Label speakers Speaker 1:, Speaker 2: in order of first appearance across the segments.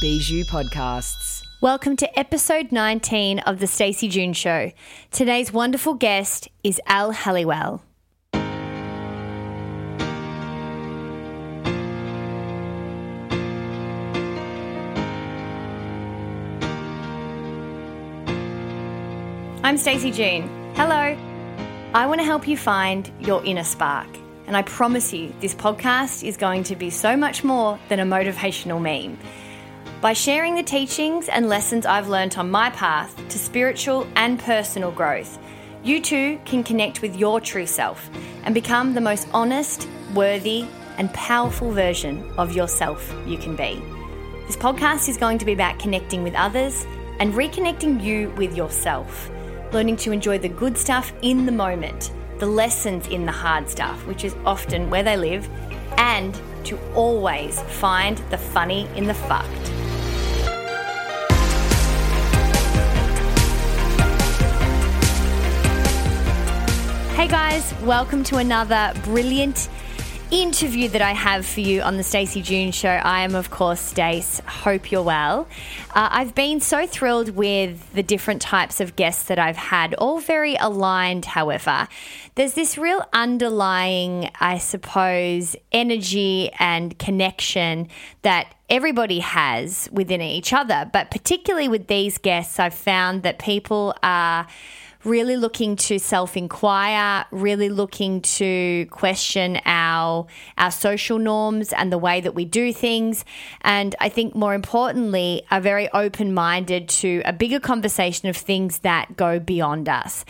Speaker 1: Bijou Podcasts.
Speaker 2: Welcome to episode 19 of The Stacey June Show. Today's wonderful guest is Elle Halliwell. I'm Stacey June. Hello. I want to help you find your inner spark. And I promise you, this podcast is going to be so much more than a motivational meme. By sharing the teachings and lessons I've learned on my path to spiritual and personal growth, you too can connect with your true self and become the most honest, worthy, and powerful version of yourself you can be. This podcast is going to be about connecting with others and reconnecting you with yourself, learning to enjoy the good stuff in the moment, the lessons in the hard stuff, which is often where they live, and to always find the funny in the fucked. Hey guys, welcome to another brilliant interview that I have for you on the Stacey June Show. I am, of course, Stace. Hope you're well. Uh, I've been so thrilled with the different types of guests that I've had, all very aligned, however. There's this real underlying, I suppose, energy and connection that everybody has within each other. But particularly with these guests, I've found that people are really looking to self inquire, really looking to question our our social norms and the way that we do things. And I think more importantly, are very open minded to a bigger conversation of things that go beyond us.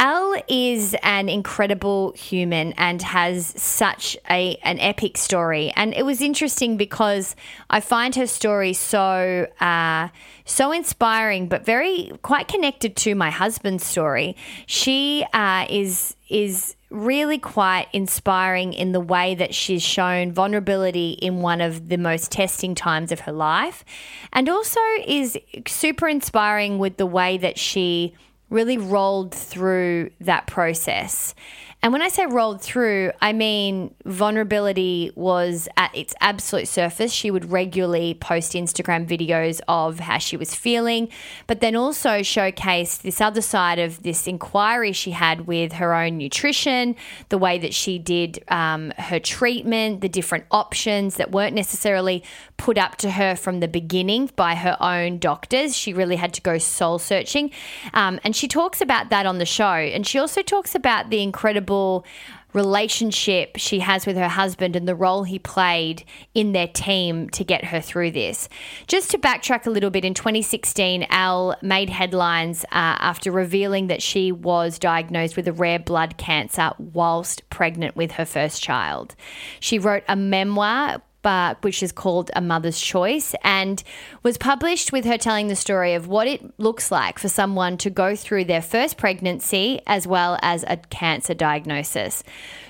Speaker 2: Elle is an incredible human and has such a an epic story, and it was interesting because I find her story so uh, so inspiring, but very quite connected to my husband's story. She uh, is is really quite inspiring in the way that she's shown vulnerability in one of the most testing times of her life, and also is super inspiring with the way that she really rolled through that process. And when I say rolled through, I mean vulnerability was at its absolute surface. She would regularly post Instagram videos of how she was feeling, but then also showcased this other side of this inquiry she had with her own nutrition, the way that she did um, her treatment, the different options that weren't necessarily put up to her from the beginning by her own doctors. She really had to go soul searching. Um, and she talks about that on the show. And she also talks about the incredible relationship she has with her husband and the role he played in their team to get her through this. Just to backtrack a little bit, in 2016, Elle made headlines uh, after revealing that she was diagnosed with a rare blood cancer whilst pregnant with her first child. She wrote a memoir uh, which is called A Mother's Choice, and was published with her telling the story of what it looks like for someone to go through their first pregnancy as well as a cancer diagnosis.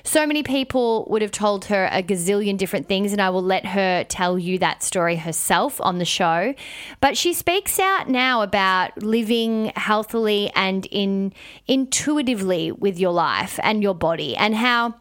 Speaker 2: So many people would have told her a gazillion different things, and I will let her tell you that story herself on the show. But she speaks out now about living healthily and in intuitively with your life and your body, and how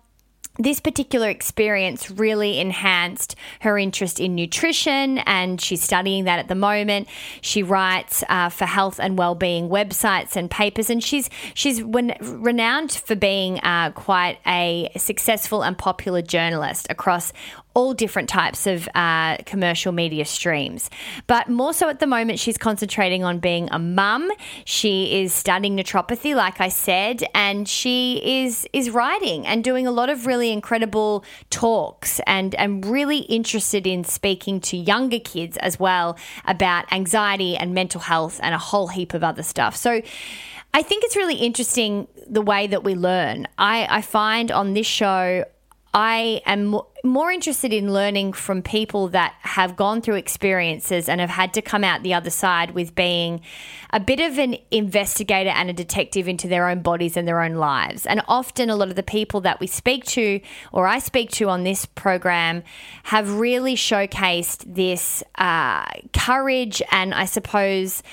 Speaker 2: this particular experience really enhanced her interest in nutrition, and she's studying that at the moment. She writes uh, for health and well-being websites and papers, and she's she's renowned for being uh, quite a successful and popular journalist across all different types of uh, commercial media streams. But more so at the moment, she's concentrating on being a mum. She is studying naturopathy, like I said, and she is is writing and doing a lot of really incredible talks and and really interested in speaking to younger kids as well about anxiety and mental health and a whole heap of other stuff. So. I think it's really interesting the way that we learn. I, I find on this show I am more interested in learning from people that have gone through experiences and have had to come out the other side with being a bit of an investigator and a detective into their own bodies and their own lives. And often, a lot of the people that we speak to or I speak to on this program have really showcased this uh, courage and I suppose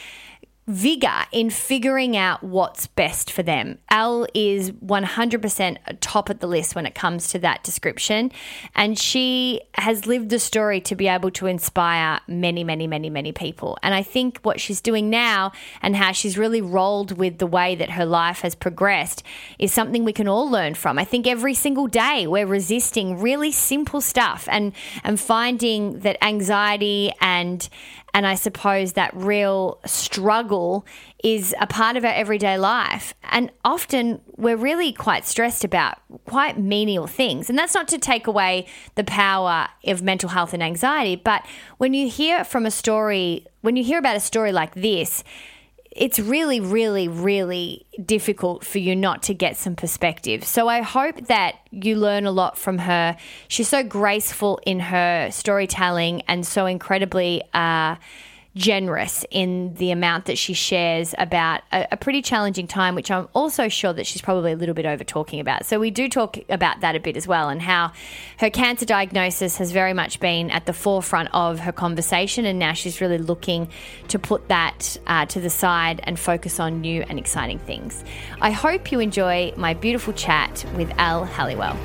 Speaker 2: vigor in figuring out what's best for them. Elle is 100% top of the list when it comes to that description. And she has lived the story to be able to inspire many, many, many, many people. And I think what she's doing now and how she's really rolled with the way that her life has progressed is something we can all learn from. I think every single day we're resisting really simple stuff and, and finding that anxiety and and I suppose that real struggle is a part of our everyday life. And often we're really quite stressed about quite menial things. And that's not to take away the power of mental health and anxiety, but when you hear from a story, when you hear about a story like this, it's really, really, really difficult for you not to get some perspective. So I hope that you learn a lot from her. She's so graceful in her storytelling and so incredibly. Uh, generous in the amount that she shares about a, a, pretty challenging time, which I'm also sure that she's probably a little bit over talking about. So we do talk about that a bit as well, and how her cancer diagnosis has very much been at the forefront of her conversation, and now she's really looking to put that uh, to the side and focus on new and exciting things. I hope you enjoy my beautiful chat with Elle Halliwell.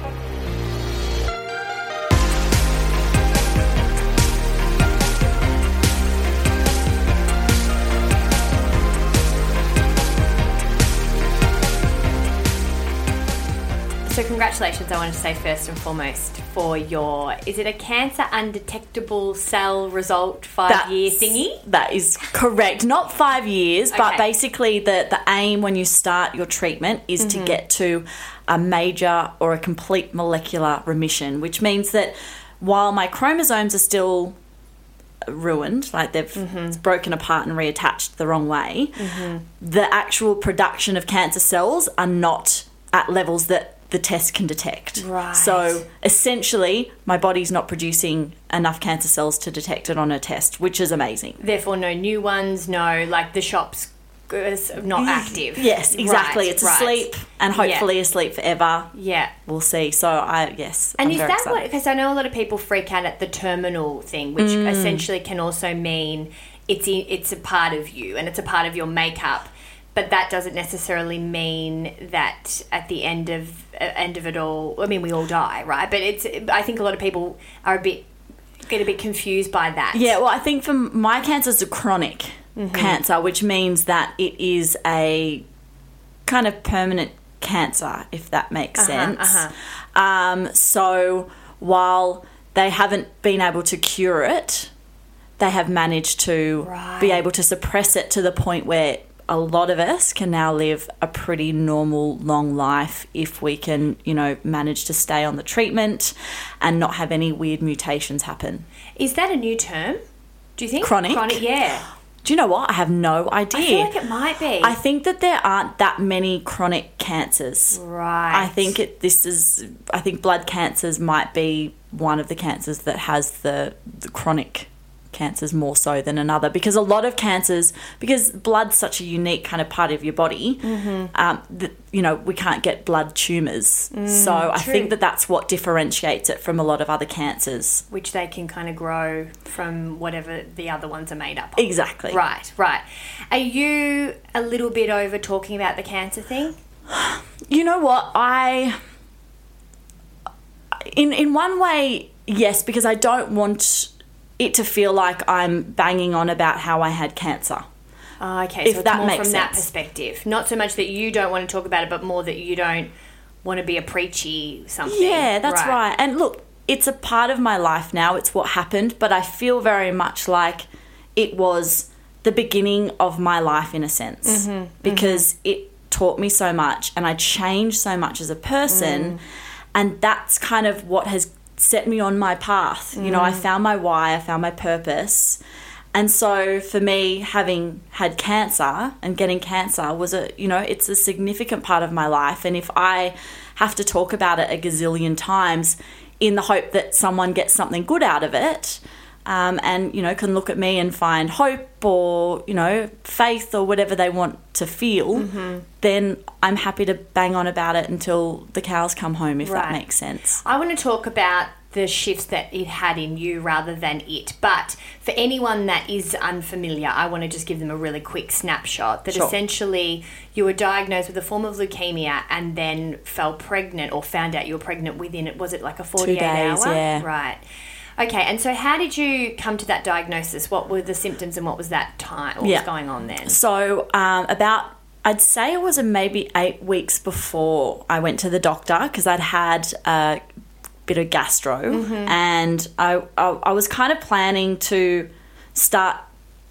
Speaker 2: So, congratulations, I want to say first and foremost for your is it a cancer undetectable cell result five year thingy?
Speaker 3: That is correct. Not five years, okay. but basically the, the aim when you start your treatment is mm-hmm. to get to a major or a complete molecular remission, which means that while my chromosomes are still ruined, like they've mm-hmm. broken apart and reattached the wrong way, mm-hmm. the actual production of cancer cells are not at levels that the test can detect.
Speaker 2: Right.
Speaker 3: So essentially, my body's not producing enough cancer cells to detect it on a test, which is amazing.
Speaker 2: Therefore, no new ones, no, like the shop's not active.
Speaker 3: Yes, exactly.
Speaker 2: Right,
Speaker 3: it's right. asleep and hopefully
Speaker 2: yeah.
Speaker 3: asleep forever.
Speaker 2: Yeah.
Speaker 3: We'll see. So I yes.
Speaker 2: And
Speaker 3: I'm
Speaker 2: is that
Speaker 3: excited.
Speaker 2: what because I know a lot of people freak out at the terminal thing, which mm. essentially can also mean it's it's a part of you and it's a part of your makeup but that doesn't necessarily mean that at the end of uh, end of it all I mean we all die right but it's I think a lot of people are a bit get a bit confused by that
Speaker 3: yeah well I think for my cancer is a chronic mm-hmm. cancer which means that it is a kind of permanent cancer if that makes uh-huh, sense uh-huh. Um, so while they haven't been able to cure it they have managed to right. be able to suppress it to the point where a lot of us can now live a pretty normal long life if we can, you know, manage to stay on the treatment and not have any weird mutations happen.
Speaker 2: Is that a new term? Do you think?
Speaker 3: Chronic?
Speaker 2: Chronic, yeah.
Speaker 3: Do you know what? I have no idea. I
Speaker 2: feel like it might be.
Speaker 3: I think that there aren't that many chronic cancers.
Speaker 2: Right.
Speaker 3: I think it, this is. I think blood cancers might be one of the cancers that has the, the chronic cancers more so than another because a lot of cancers because blood's such a unique kind of part of your body mm-hmm. um, that you know we can't get blood tumors. Mm, so i think that that's what differentiates it from a lot of other cancers.
Speaker 2: Which they can kind of grow from whatever the other ones are made up of.
Speaker 3: exactly.
Speaker 2: Right right. Are you a little bit over talking about the cancer thing?
Speaker 3: You know what? I in in one way yes because i don't want it to feel like I'm banging on about how I had cancer.
Speaker 2: Oh, okay, if so that makes from sense. that perspective, not so much that you don't want to talk about it, but more that you don't want to be a preachy something.
Speaker 3: Yeah, that's right. right. And look, it's a part of my life now. It's what happened, but I feel very much like it was the beginning of my life in a sense mm-hmm, because mm-hmm. it taught me so much and I changed so much as a person. Mm. And that's kind of what has set me on my path. Mm. You know, I mm. found my why, I found my purpose. And so for me, having had cancer and getting cancer was a, you know, it's a significant part of my life. And if I have to talk about it a gazillion times in the hope that someone gets something good out of it. Um, and you know can look at me and find hope or you know faith or whatever they want to feel
Speaker 2: Mm-hmm.
Speaker 3: then i'm happy to bang on about it until the cows come home if that makes sense
Speaker 2: I want to talk about the shifts that it had in you rather than it. But for anyone that is unfamiliar, I want to just give them a really quick snapshot that
Speaker 3: Sure.
Speaker 2: essentially you were diagnosed with a form of leukemia and then fell pregnant or found out you were pregnant within it. Was it like a 48
Speaker 3: days,
Speaker 2: hour?
Speaker 3: yeah.
Speaker 2: Right. Okay, and so how did you come to that diagnosis? What were the symptoms and what was that time? What
Speaker 3: Yeah.
Speaker 2: was going on then?
Speaker 3: So um, about I'd say it was a maybe eight weeks before I went to the doctor because I'd had a bit of gastro and I, I I was kind of planning to start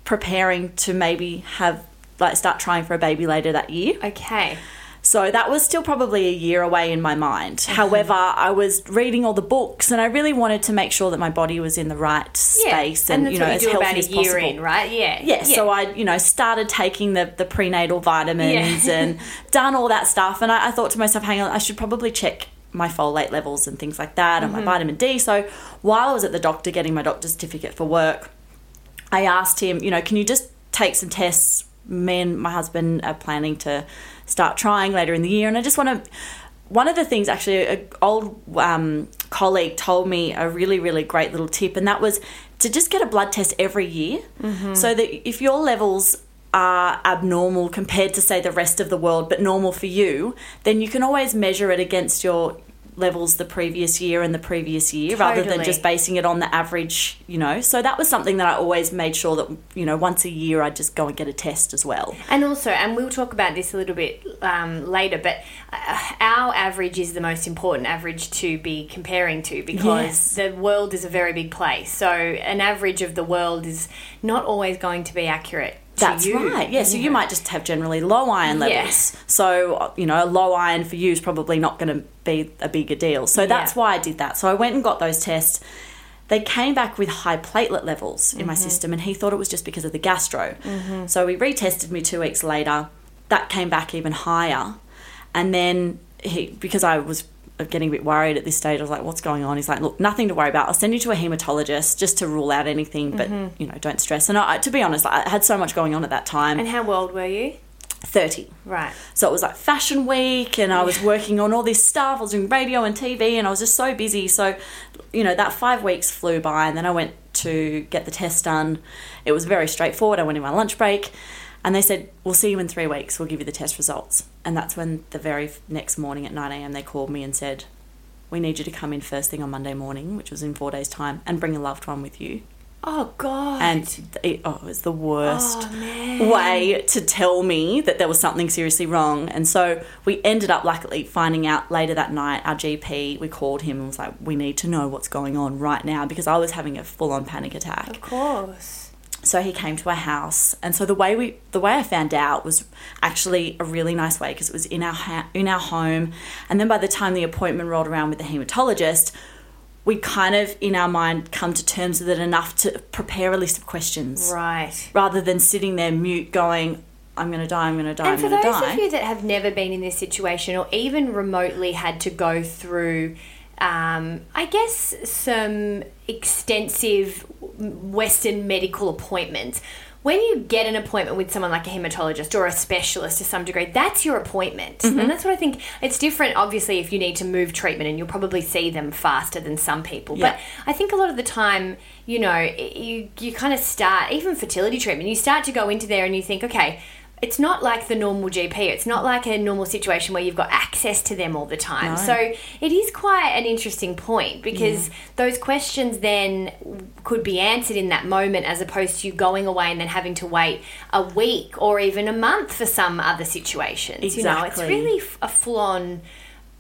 Speaker 3: preparing to maybe have like start trying for a baby later that year.
Speaker 2: Okay.
Speaker 3: So that was still probably a year away in my mind. However, I was reading all the books and I really wanted to make sure that my body was in the right space and,
Speaker 2: that's
Speaker 3: you know as
Speaker 2: you do
Speaker 3: healthy
Speaker 2: about a
Speaker 3: as
Speaker 2: year
Speaker 3: possible.
Speaker 2: in, right? Yeah.
Speaker 3: Yeah, so I, you know, started taking the, the prenatal vitamins
Speaker 2: Yeah.
Speaker 3: and done all that stuff. And I, I thought to myself, hang on, I should probably check my folate levels and things like that
Speaker 2: Mm-hmm.
Speaker 3: and my vitamin D. So while I was at the doctor getting my doctor's certificate for work, I asked him, you know, can you just take some tests? Me and my husband are planning to start trying later in the year. And I just want to. One of the things, actually, an old um, colleague told me a really, really great little tip, and that was to just get a blood test every year so that if your levels are abnormal compared to, say, the rest of the world, but normal for you, then you can always measure it against your levels the previous year and the previous year rather than just basing it on the average, you know. So that was something that I always made sure that, you know, once a year I'd just go and get a test as well.
Speaker 2: And also, and we'll talk about this a little bit um, later, but uh, our average is the most important average to be comparing to because
Speaker 3: Yes.
Speaker 2: the world is a very big place. So, an average of the world is not always going to be accurate.
Speaker 3: That's
Speaker 2: you,
Speaker 3: right. Yeah, so you might just have generally low iron levels.
Speaker 2: Yes.
Speaker 3: So, you know, a low iron for you is probably not going to be a bigger deal. So that's
Speaker 2: Yeah.
Speaker 3: why I did that. So I went and got those tests. They came back with high platelet levels in my
Speaker 2: Mm-hmm.
Speaker 3: system, and he thought it was just because of the gastro. So he retested me two weeks later. That came back even higher. And then he, because I was getting a bit worried at this stage, I was like, what's going on? He's like, look, nothing to worry about. I'll send you to a hematologist just to rule out anything, but,
Speaker 2: Mm-hmm.
Speaker 3: you know, don't stress. And I, to be honest, I had so much going on at that time.
Speaker 2: And how old were you?
Speaker 3: 30.
Speaker 2: Right.
Speaker 3: So it was like fashion week, and I was working on all this stuff. I was doing radio and TV, and I was just so busy. So, you know, that five weeks flew by, and then I went to get the test done. It was very straightforward. I went in my lunch break, and they said, We'll see you in three weeks. We'll give you the test results. And that's when the very next morning at 9 a.m., they called me and said, We need you to come in first thing on Monday morning, which was in four days' time, and bring a loved one with you.
Speaker 2: Oh, God.
Speaker 3: And it, oh, it was the worst
Speaker 2: Oh,
Speaker 3: way to tell me that there was something seriously wrong. And so we ended up luckily finding out later that night. Our GP, we called him and was like, "We need to know what's going on right now," because I was having a full-on panic attack.
Speaker 2: Of course.
Speaker 3: So he came to our house, and so the way we, the way I found out was actually a really nice way because it was in our ha- in our home, and then by the time the appointment rolled around with the hematologist, we kind of in our mind come to terms with it enough to prepare a list of questions
Speaker 2: Right.
Speaker 3: rather than sitting there mute going, I'm going to die, I'm going to die,
Speaker 2: And
Speaker 3: I'm going to die.
Speaker 2: For those of you that have never been in this situation or even remotely had to go through, um, I guess, some extensive Western medical appointments, when you get an appointment with someone like a hematologist or a specialist to some degree, that's your appointment.
Speaker 3: Mm-hmm.
Speaker 2: And that's what I think. It's different, obviously, if you need to move treatment and you'll probably see them faster than some people.
Speaker 3: Yeah.
Speaker 2: But I think a lot of the time, you know, you, you kind of start, even fertility treatment, you start to go into there and you think, okay, it's not like the normal GP. It's not like a normal situation where you've got access to them all the time.
Speaker 3: No.
Speaker 2: So it is quite an interesting point because those questions then could be answered in that moment as opposed to you going away and then having to wait a week or even a month for some other situations. You know, it's really a full on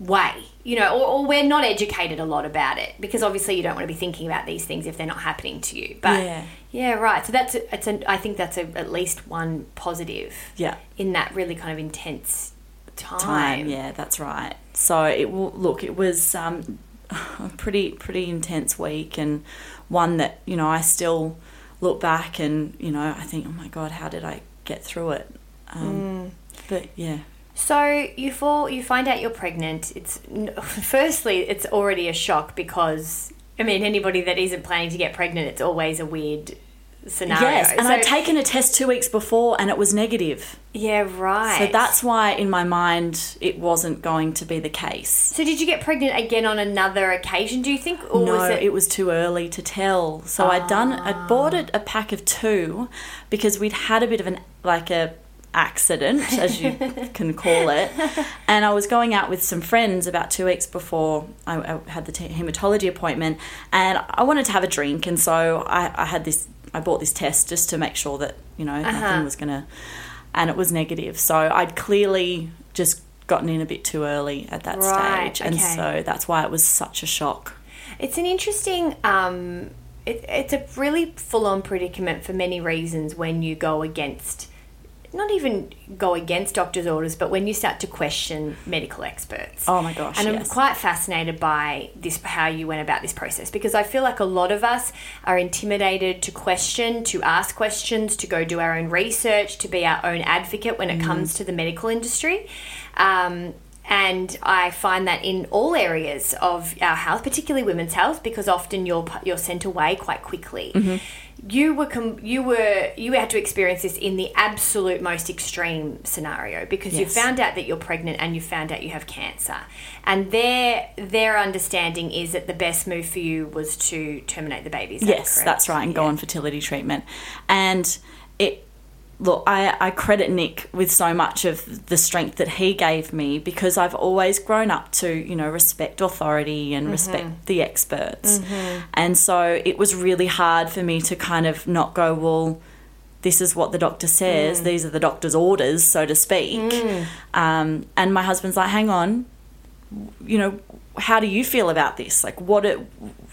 Speaker 2: way. You know, or, or we're not educated a lot about it because obviously you don't want to be thinking about these things if they're not happening to you. But
Speaker 3: Yeah.
Speaker 2: yeah, right. So that's a, it's a, I think that's a, at least one positive
Speaker 3: Yeah.
Speaker 2: in that really kind of intense time.
Speaker 3: Time, yeah, that's right. So it will look, it was um, a pretty pretty intense week and one that you know I still look back and you know I think, oh my god, how did I get through it? Um,
Speaker 2: Mm.
Speaker 3: But yeah,
Speaker 2: So you fall, you find out you're pregnant. It's firstly, it's already a shock because I mean, anybody that isn't planning to get pregnant, it's always a weird scenario.
Speaker 3: Yes, and
Speaker 2: So-
Speaker 3: I'd taken a test two weeks before and it was negative.
Speaker 2: yeah, right.
Speaker 3: So that's why in my mind it wasn't going to be the case.
Speaker 2: So did you get pregnant again on another occasion? Do you think, or
Speaker 3: no,
Speaker 2: was
Speaker 3: it?
Speaker 2: it?
Speaker 3: was too early to tell. So I'd done, I'd bought it a pack of two because we'd had a bit of an like a accident, as you can call it, and I was going out with some friends about two weeks before I, I had the t- hematology appointment, and I wanted to have a drink, and so I, I had this, I bought this test just to make sure that you know nothing was gonna, and it was negative. So I'd clearly just gotten in a bit too early at that
Speaker 2: Right,
Speaker 3: stage, and
Speaker 2: okay.
Speaker 3: so that's why it was such a shock.
Speaker 2: It's an interesting. Um, it, it's a really full-on predicament for many reasons when you go against, not even go against doctors' orders, but when you start to question medical experts.
Speaker 3: Oh my gosh,
Speaker 2: And I'm quite fascinated by this, how you went about this process, because I feel like a lot of us are intimidated to question, to ask questions, to go do our own research, to be our own advocate when it
Speaker 3: Mm.
Speaker 2: comes to the medical industry. Um, and I find that in all areas of our health, particularly women's health, because often you're you're sent away quite quickly.
Speaker 3: Mm-hmm.
Speaker 2: You were com- you were you had to experience this in the absolute most extreme scenario because you found out that you're pregnant and you found out you have cancer, and their their understanding is that the best move for you was to terminate the baby. That
Speaker 3: Yes,
Speaker 2: correct?
Speaker 3: that's right, and go on fertility treatment. And it look, I, I credit Nick with so much of the strength that he gave me because I've always grown up to, you know, respect authority and mm-hmm. respect the experts. Mm-hmm. And so it was really hard for me to kind of not go, well, this is what the doctor says, mm. these are the doctor's orders, so to speak. Mm. Um, and my husband's like, hang on, you know, how do you feel about this? Like, what it,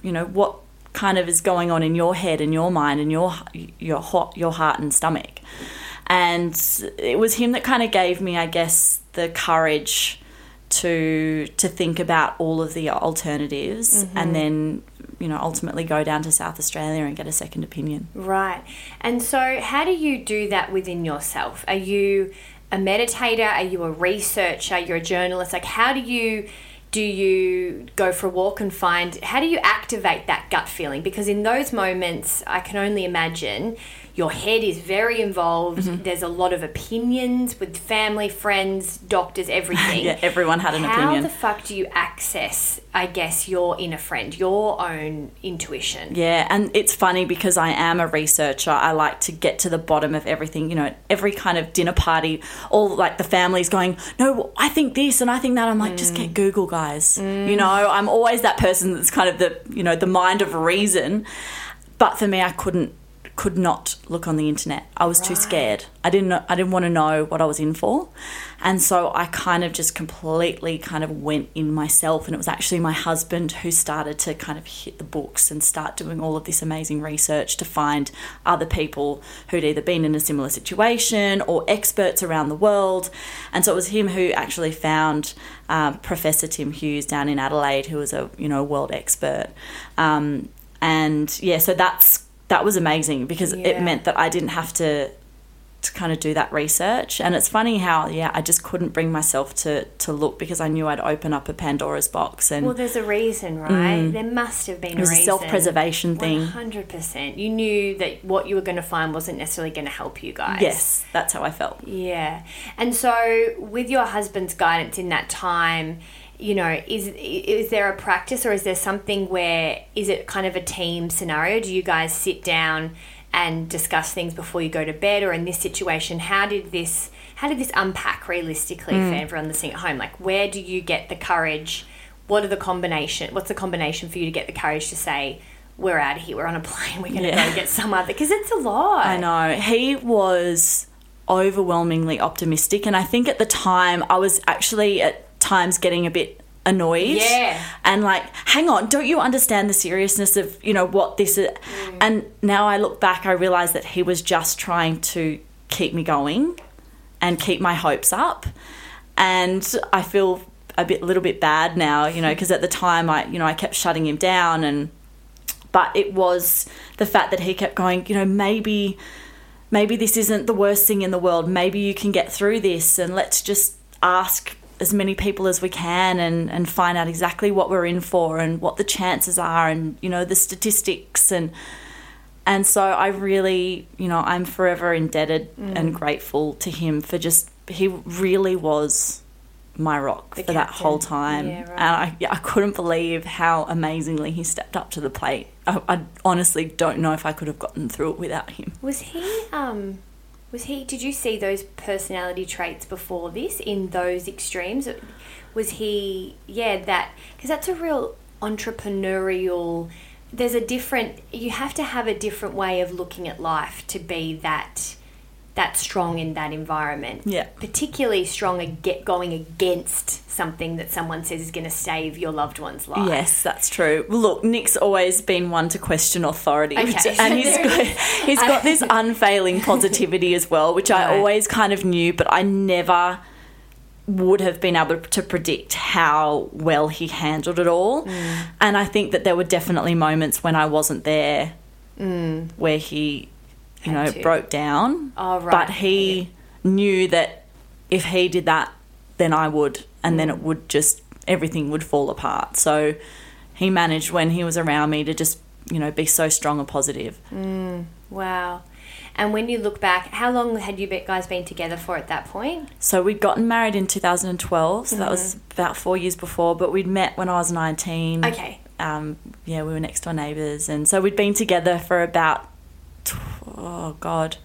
Speaker 3: you know, what kind of is going on in your head and your mind and your your hot your heart and stomach? And it was him that kind of gave me, I guess, the courage to to think about all of the alternatives mm-hmm. and then you know ultimately go down to South Australia and get a second opinion.
Speaker 2: Right. And so, how do you do that within yourself? Are you a meditator? Are you a researcher? You're a journalist? Like, how do you do you go for a walk and find how do you activate that gut feeling? Because in those moments i can only imagine your head is very involved
Speaker 3: Mm-hmm.
Speaker 2: there's a lot of opinions with family friends doctors everything
Speaker 3: Yeah, everyone had an
Speaker 2: how
Speaker 3: opinion.
Speaker 2: How the fuck do you access i guess your inner friend your own intuition
Speaker 3: Yeah, and it's funny because I am a researcher. I like to get to the bottom of everything. You know, every kind of dinner party, all like the family's going, no, I think this and I think that. I'm like, just get Google, guys. You know, I'm always that person that's kind of the, you know, the mind of reason. But for me, I couldn't, could not look on the internet. I was too scared. I didn't, know, I didn't want to know what I was in for. And so I kind of just completely kind of went in myself. And it was actually my husband who started to kind of hit the books and start doing all of this amazing research to find other people who'd either been in a similar situation or experts around the world. And so it was him who actually found um, Professor Tim Hughes down in Adelaide, who was a you know world expert. Um, and yeah, so that's that was amazing because
Speaker 2: Yeah.
Speaker 3: it meant that I didn't have to to kind of do that research. And it's funny how yeah, I just couldn't bring myself to to look because I knew I'd open up a Pandora's box and
Speaker 2: Well, there's a reason, right? There must have been
Speaker 3: Mm.
Speaker 2: a reason.
Speaker 3: self-preservation thing.
Speaker 2: Hundred percent. You knew that what you were going to find wasn't necessarily going to help you guys.
Speaker 3: Yes, that's how I felt.
Speaker 2: Yeah. And so, with your husband's guidance in that time, you know, is is there a practice or is there something where is it kind of a team scenario? Do you guys sit down and discuss things before you go to bed, or in this situation, how did this how did this unpack realistically
Speaker 3: Mm.
Speaker 2: for everyone listening at home? Like, where do you get the courage? What are the combination? What's the combination for you to get the courage to say? We're out of here. We're on a plane. We're going to
Speaker 3: Yeah.
Speaker 2: go get some other because it's a lot.
Speaker 3: I know. He was overwhelmingly optimistic and I think at the time I was actually at times getting a bit annoyed.
Speaker 2: Yeah.
Speaker 3: and like hang on don't you understand the seriousness of you know what this is? Mm. And now I look back I realize that he was just trying to keep me going and keep my hopes up. And I feel a bit little bit bad now you know because at the time I you know I kept shutting him down and but it was the fact that he kept going you know maybe maybe this isn't the worst thing in the world. Maybe you can get through this and let's just ask as many people as we can and, and find out exactly what we're in for and what the chances are and you know the statistics and and so I really you know I'm forever indebted and grateful to him for just he really was my rock
Speaker 2: The
Speaker 3: for that whole time.
Speaker 2: Yeah, right.
Speaker 3: and I, yeah, I couldn't believe how amazingly he stepped up to the plate. I, I honestly don't know if I could have gotten through it without him.
Speaker 2: Was he um was he did you see those personality traits before this in those extremes? Was he yeah, that cuz that's a real entrepreneurial there's a different you have to have a different way of looking at life to be that that strong in that environment.
Speaker 3: Yeah.
Speaker 2: Particularly strong ag- going against something that someone says is going to save your loved one's life.
Speaker 3: Yes, that's true. Look, Nick's always been one to question authority, which-
Speaker 2: Okay.
Speaker 3: and he's got, he's got this unfailing positivity as well, which I always kind of knew, but I never would have been able to predict how well he handled it all.
Speaker 2: Mm.
Speaker 3: And I think that there were definitely moments when I wasn't there where he, you
Speaker 2: Mm. Had
Speaker 3: know,
Speaker 2: to.
Speaker 3: broke down.
Speaker 2: Oh, right.
Speaker 3: But he knew that if he did that, then I would, and
Speaker 2: Mm.
Speaker 3: then it would just everything would fall apart. So he managed when he was around me to just you know be so strong and positive.
Speaker 2: Wow. And when you look back, how long had you guys been together for at that point?
Speaker 3: So we'd gotten married in 2012, so that was
Speaker 2: Mm-hmm.
Speaker 3: about four years before. But we'd met when I was 19.
Speaker 2: Okay.
Speaker 3: Um, yeah, we were next door neighbours, and so we'd been together for about oh god,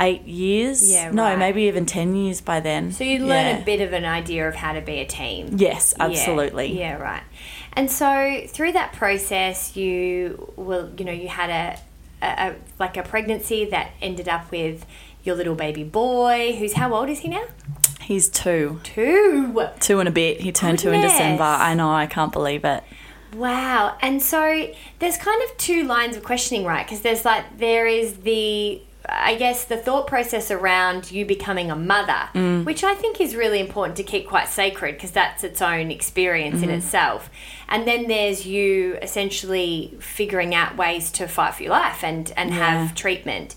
Speaker 3: eight years.
Speaker 2: Yeah,
Speaker 3: no,
Speaker 2: right.
Speaker 3: maybe even ten years by then.
Speaker 2: So you learn
Speaker 3: Yeah.
Speaker 2: a bit of an idea of how to be a team.
Speaker 3: Yes, absolutely.
Speaker 2: Yeah, right. And so through that process, you will, you know, you had a, a, a like a pregnancy that ended up with your little baby boy, who's how old is he now?
Speaker 3: He's two,
Speaker 2: Two.
Speaker 3: two and a bit. He turned two in December. I know, I can't believe it.
Speaker 2: Wow. And so there's kind of two lines of questioning, right? Because there's like, there is the, I guess, the thought process around you becoming a mother, mm. which I think is really important to keep quite sacred because that's its own experience in mm-hmm. itself. And then there's you essentially figuring out ways to fight for your life and, and have treatment.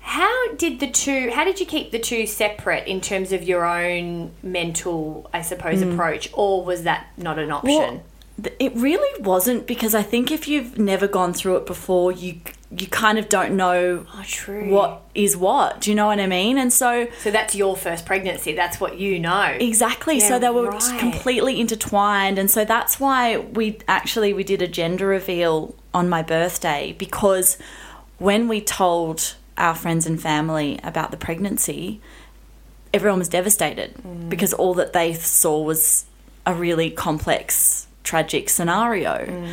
Speaker 2: How did the two, how did you keep the two separate in terms of your own mental, I suppose, mm. approach? Or was that not an option?
Speaker 3: Well, it really wasn't because I think if you've never gone through it before, you you kind of don't know
Speaker 2: Oh,
Speaker 3: what is what. Do you know what I mean? And so
Speaker 2: So that's your first pregnancy. That's what you know.
Speaker 3: Exactly.
Speaker 2: Yeah,
Speaker 3: so they were
Speaker 2: right.
Speaker 3: completely intertwined, and so that's why we actually we did a gender reveal on my birthday because when we told our friends and family about the pregnancy, everyone was devastated
Speaker 2: Mm.
Speaker 3: because all that they saw was a really complex, tragic scenario.
Speaker 2: Mm.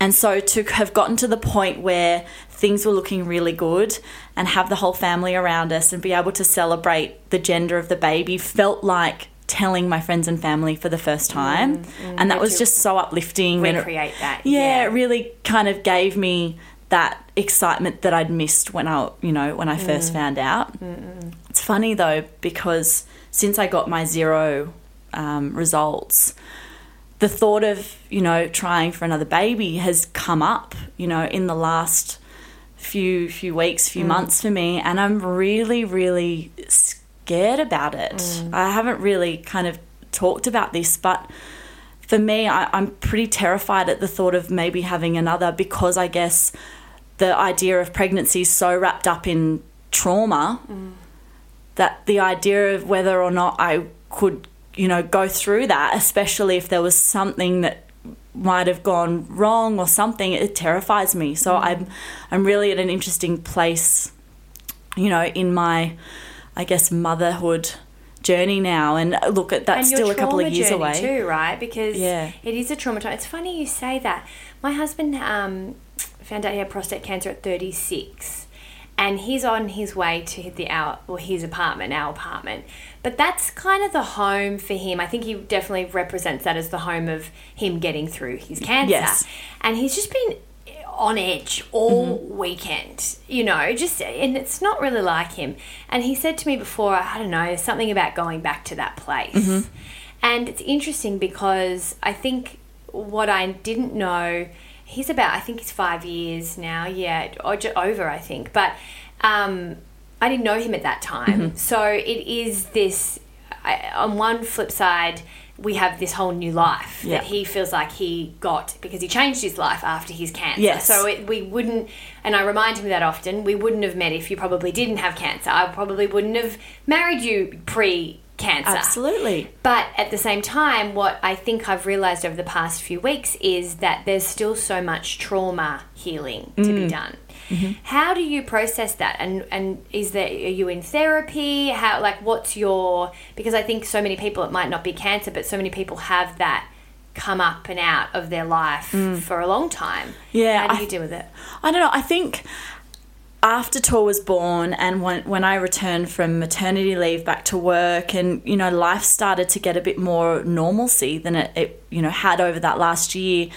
Speaker 3: And so to have gotten to the point where things were looking really good and have the whole family around us and be able to celebrate the gender of the baby felt like telling my friends and family for the first mm, time. Mm, and that was just so uplifting. it-
Speaker 2: Recreate that.
Speaker 3: yeah, it really kind of gave me that excitement that I'd missed when I, you know, when I first mm. found out. It's funny though because since I got my zero um, results, the thought of you know trying for another baby has come up, you know, in the last few few weeks, few mm. months for me, and I'm really really scared about it. Mm. I haven't really kind of talked about this, but for me, I, I'm pretty terrified at the thought of maybe having another because I guess the idea of pregnancy is so wrapped up in trauma mm. that the idea of whether or not I could, you know, go through that, especially if there was something that might have gone wrong or something, it terrifies me. So I'm I'm really at an interesting place, you know, in my I guess motherhood journey now and look at that's still a couple of years away.
Speaker 2: too, right? Because
Speaker 3: Yeah.
Speaker 2: it is a trauma. It's funny you say that. My husband um, found out he had prostate cancer at 36, and he's on his way to the our or his apartment, our apartment. But that's kind of the home for him. I think he definitely represents that as the home of him getting through his cancer.
Speaker 3: Yes.
Speaker 2: And he's just been on edge all weekend, you know, just, and it's not really like him. And he said to me before, I don't know, something about going back to that place. And it's interesting because I think what I didn't know, he's about, I think he's five years now, yeah, or over, I think. But um, I didn't know him at that time. So it is this, I, on one flip side, we have this whole new life
Speaker 3: Yeah.
Speaker 2: that he feels like he got because he changed his life after his cancer.
Speaker 3: Yes.
Speaker 2: So it, we wouldn't, and I remind him that often, we wouldn't have met if you probably didn't have cancer. I probably wouldn't have married you pre cancer.
Speaker 3: Absolutely.
Speaker 2: But at the same time, what I think I've realized over the past few weeks is that there's still so much trauma healing to
Speaker 3: Mm.
Speaker 2: be done.
Speaker 3: Mm-hmm.
Speaker 2: How do you process that? And and is there are you in therapy? How like what's your because I think so many people it might not be cancer, but so many people have that come up and out of their life for a long time.
Speaker 3: Mm. Yeah,
Speaker 2: How do
Speaker 3: I-
Speaker 2: you deal with it?
Speaker 3: I don't know. I think after Tor was born and when, when I returned from maternity leave back to work and, you know, life started to get a bit more normalcy than it, it you know, had over that last year,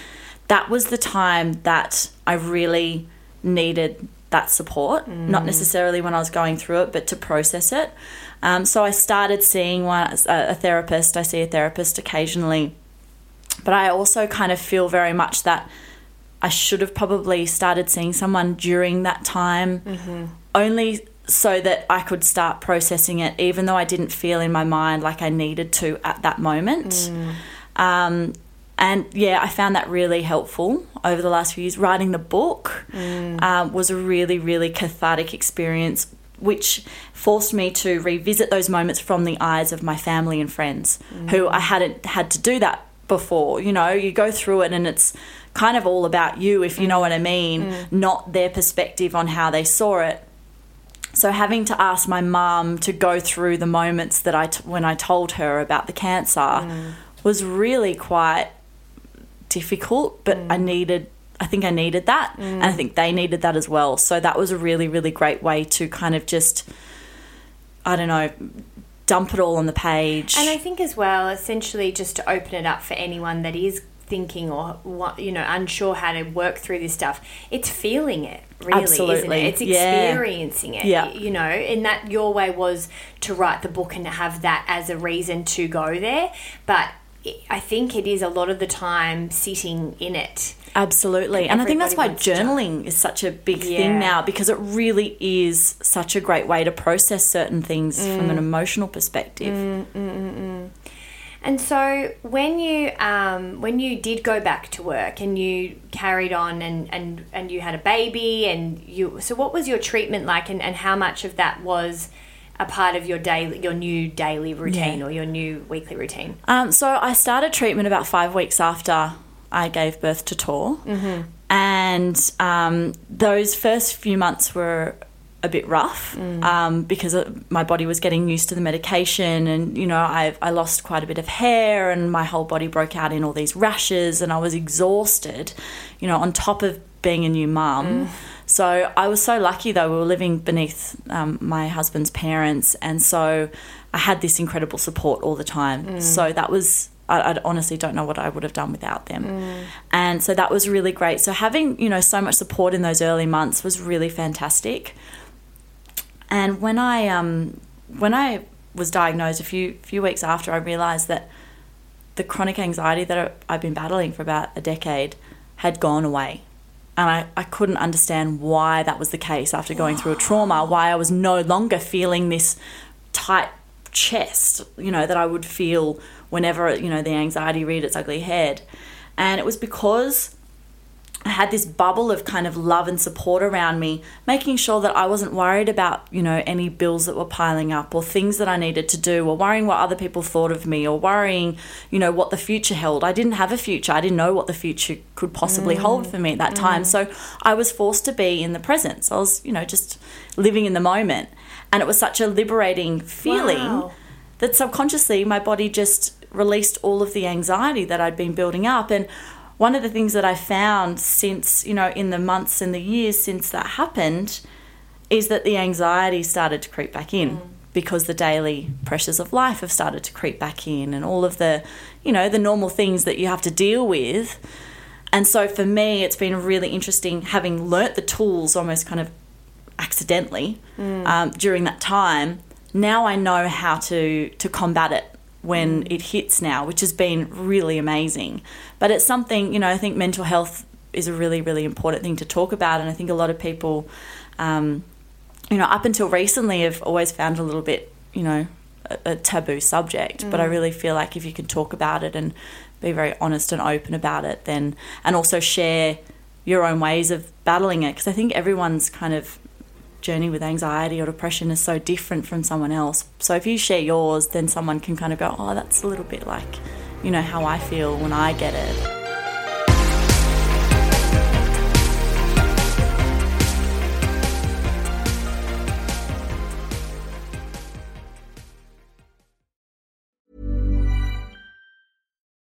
Speaker 3: that was the time that I really needed that support. Not necessarily when I was going through it, but to process it. Um, so I started seeing one, a, a therapist. I see a therapist occasionally. But I also kind of feel very much that I should have probably started seeing someone during that time, only so that I could start processing it, even though I didn't feel in my mind like I needed to at that moment. Um, and yeah, I found that really helpful over the last few years. Writing the book mm. um, was a really, really cathartic experience, which forced me to revisit those moments from the eyes of my family and friends, who mm. I hadn't had to do that before. You know, you go through it and it's kind of all about you, if you know mm. what I mean, not their perspective on how they saw it. So having to ask my mum to go through the moments that I t- when I told her about the cancer was really quite difficult, but I mm. needed I think I needed that and I mm. think they needed that as well. So that was a really really great way to kind of just I don't know dump it all on the page.
Speaker 2: And I think as well, essentially, just to open it up for anyone that is thinking or wa- you know unsure how to work through this stuff, it's feeling it really, isn't it?
Speaker 3: Absolutely.
Speaker 2: It's
Speaker 3: Yeah.
Speaker 2: experiencing it.
Speaker 3: Yeah.
Speaker 2: You know, and that your way was to write the book and to have that as a reason to go there, but. I think it is a lot of the time sitting in it.
Speaker 3: Absolutely. And I think that's why
Speaker 2: Everybody wants to-
Speaker 3: journaling is such a big
Speaker 2: Yeah.
Speaker 3: thing now because it really is such a great way to process certain things mm. from an emotional perspective.
Speaker 2: Mm, mm, and so when you um, when you did go back to work and you carried on and, and, and you had a baby and you so what was your treatment like and, and how much of that was a part of your daily your new daily routine
Speaker 3: Yeah.
Speaker 2: or your new weekly routine?
Speaker 3: Um, so I started treatment about five weeks after I gave birth to Tor. Mm-hmm. And um, those first few months were a bit rough um, because my body was getting used to the medication and you know I, I lost quite a bit of hair and my whole body broke out in all these rashes and I was exhausted you know on top of being a new mum so I was so lucky though we were living beneath um, my husband's parents and so I had this incredible support all the time so that was I, I honestly don't know what I would have done without them. And so that was really great. So having, you know, so much support in those early months was really fantastic. And when I um when I was diagnosed a few few weeks after, I realized that the chronic anxiety that I've been battling for about a decade had gone away. And I, I couldn't understand why that was the case after going through a trauma, why I was no longer feeling this tight chest, you know, that I would feel whenever, you know, the anxiety reared its ugly head. And it was because I had this bubble of kind of love and support around me, making sure that I wasn't worried about, you know, any bills that were piling up or things that I needed to do or worrying what other people thought of me or worrying, you know, what the future held. I didn't have a future. I didn't know what the future could possibly mm. hold for me at that mm. time. So I was forced to be in the present. So I was, you know, just living in the moment. And it was such a liberating feeling
Speaker 2: Wow.
Speaker 3: that subconsciously my body just released all of the anxiety that I'd been building up. And one of the things that I found since, you know, in the months and the years since that happened is that the anxiety started to creep back in because the daily pressures of life have started to creep back in and all of the, you know, the normal things that you have to deal with. And so for me, it's been really interesting having learnt the tools almost kind of accidentally um, during that time. Now I know how to to combat it when it hits now, which has been really amazing. But it's something you know. I think mental health is a really really important thing to talk about, and I think a lot of people, um, you know, up until recently, have always found a little bit you know a, a taboo subject. But I really feel like if you can talk about it and be very honest and open about it, then and also share your own ways of battling it, because I think everyone's kind of journey with anxiety or depression is so different from someone else. So if you share yours, then someone can kind of go, oh, that's a little bit like, you know, how I feel when I get it.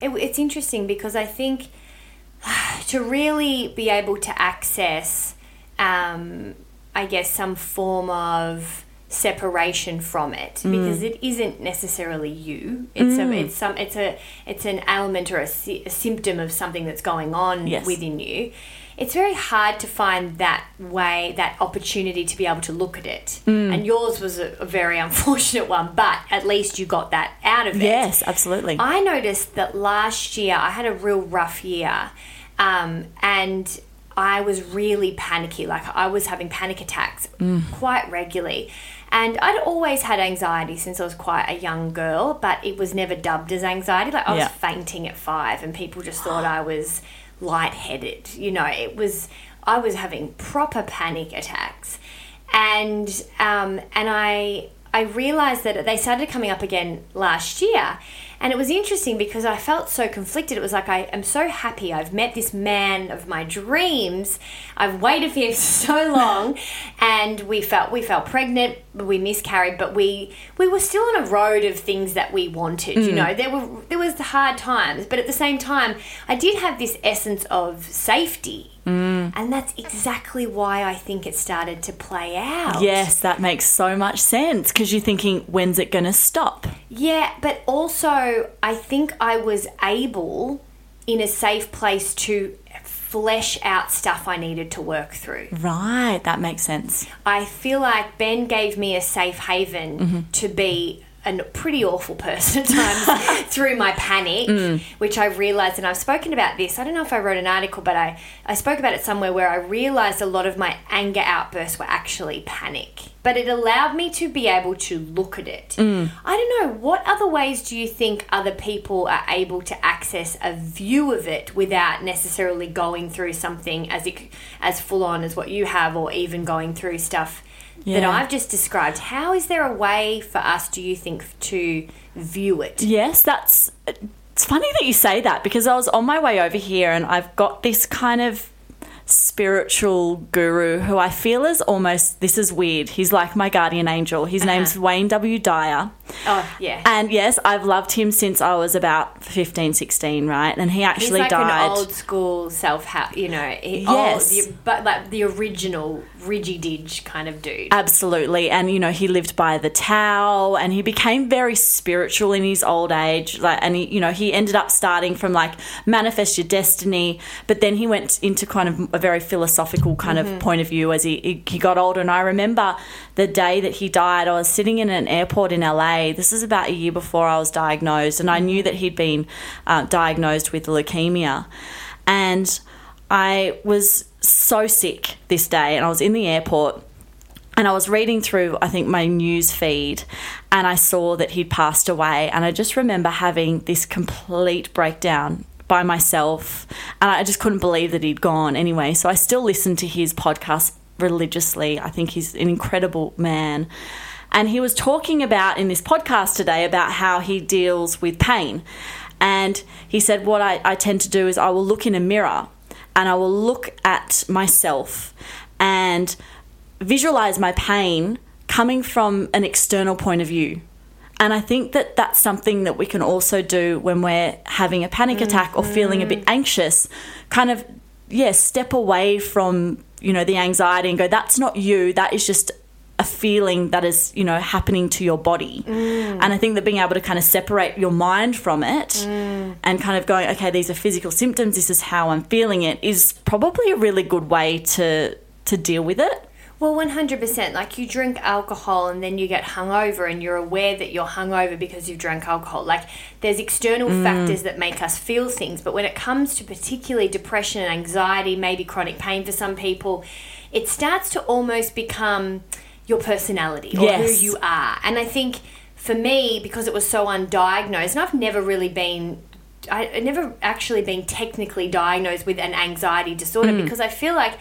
Speaker 2: It, it's interesting because I think to really be able to access, um, I guess, some form of separation from it mm. because it isn't necessarily you it's a mm. it's some it's a it's an element or a, sy- a symptom of something that's going on
Speaker 3: Yes.
Speaker 2: within you it's very hard to find that way that opportunity to be able to look at it mm. and yours was a, a very unfortunate one but at least you got that out of it
Speaker 3: Yes, absolutely.
Speaker 2: I noticed that last year I had a real rough year, um, and I was really panicky. Like I was having panic attacks quite regularly. And I'd always had anxiety since I was quite a young girl, but it was never dubbed as anxiety. Like I was
Speaker 3: Yeah.
Speaker 2: fainting at five, and people just thought I was lightheaded. You know, it was I was having proper panic attacks, and um, and I I realized that they started coming up again last year. And it was interesting because I felt so conflicted. It was like, I am so happy. I've met this man of my dreams. I've waited for him so long. And we felt we felt pregnant, we miscarried, but we we were still on a road of things that we wanted. You mm. know, there were there was hard times, but at the same time, I did have this essence of safety. Mm. And that's exactly why I think it started to play out.
Speaker 3: Yes, that makes so much sense because you're thinking, when's it going to stop?
Speaker 2: Yeah, but also I think I was able in a safe place to flesh out stuff I needed to work through.
Speaker 3: Right, that makes sense.
Speaker 2: I feel like Ben gave me a safe haven mm-hmm. to be a pretty awful person at times through my panic, mm. which I realized, and I've spoken about this. I don't know if I wrote an article, but I, I spoke about it somewhere where I realized a lot of my anger outbursts were actually panic. But it allowed me to be able to look at it. Mm. I don't know, what other ways do you think other people are able to access a view of it without necessarily going through something as, it, as full on as what you have, or even going through stuff? That I've just described. How is there a way for us, do you think, to view it?
Speaker 3: Yes, that's. It's funny that you say that because I was on my way over here and I've got this kind of spiritual guru who I feel is almost. This is weird. He's like my guardian angel. His uh-huh. name's Wayne W. Dyer.
Speaker 2: Oh, yeah.
Speaker 3: And yes, I've loved him since I was about 15, 16, right? And he
Speaker 2: He's
Speaker 3: actually
Speaker 2: like
Speaker 3: died.
Speaker 2: old school self help, you know, he,
Speaker 3: Yes.
Speaker 2: old, the, but like the original Ridgy Didge kind of dude.
Speaker 3: Absolutely. And you know, he lived by the Tao and he became very spiritual in his old age. Like and he you know, he ended up starting from like manifest your destiny, but then he went into kind of a very philosophical kind of point of view as he, he he got older. And I remember the day that he died, I was sitting in an airport in LA. This is about a year before I was diagnosed, and I knew that he'd been uh, diagnosed with leukemia. And I was so sick this day, and I was in the airport and I was reading through, I think, my news feed, and I saw that he'd passed away. And I just remember having this complete breakdown by myself, and I just couldn't believe that he'd gone anyway. So I still listen to his podcast religiously. I think he's an incredible man. And he was talking about in this podcast today about how he deals with pain. And he said, What I, I tend to do is I will look in a mirror and I will look at myself and visualize my pain coming from an external point of view. And I think that that's something that we can also do when we're having a panic attack or feeling a bit mm-hmm. anxious. Kind of, yeah, step away from you know, the anxiety and go, that's not you. That is just a feeling that is, you know, happening to your body.
Speaker 2: Mm.
Speaker 3: And I think that being able to kind of separate your mind from it
Speaker 2: Mm.
Speaker 3: and kind of going, okay, these are physical symptoms, this is how I'm feeling it, is probably a really good way to to deal with it.
Speaker 2: Well, 100%. Like you drink alcohol and then you get hungover and you're aware that you're hungover because you've drank alcohol. Like there's external factors that make us feel things. But when it comes to particularly depression and anxiety, maybe chronic pain for some people, it starts to almost become your personality or
Speaker 3: Yes.
Speaker 2: who you are. And I think for me, because it was so undiagnosed, and I've never really been I never actually been technically diagnosed with an anxiety disorder
Speaker 3: Mm.
Speaker 2: because I feel like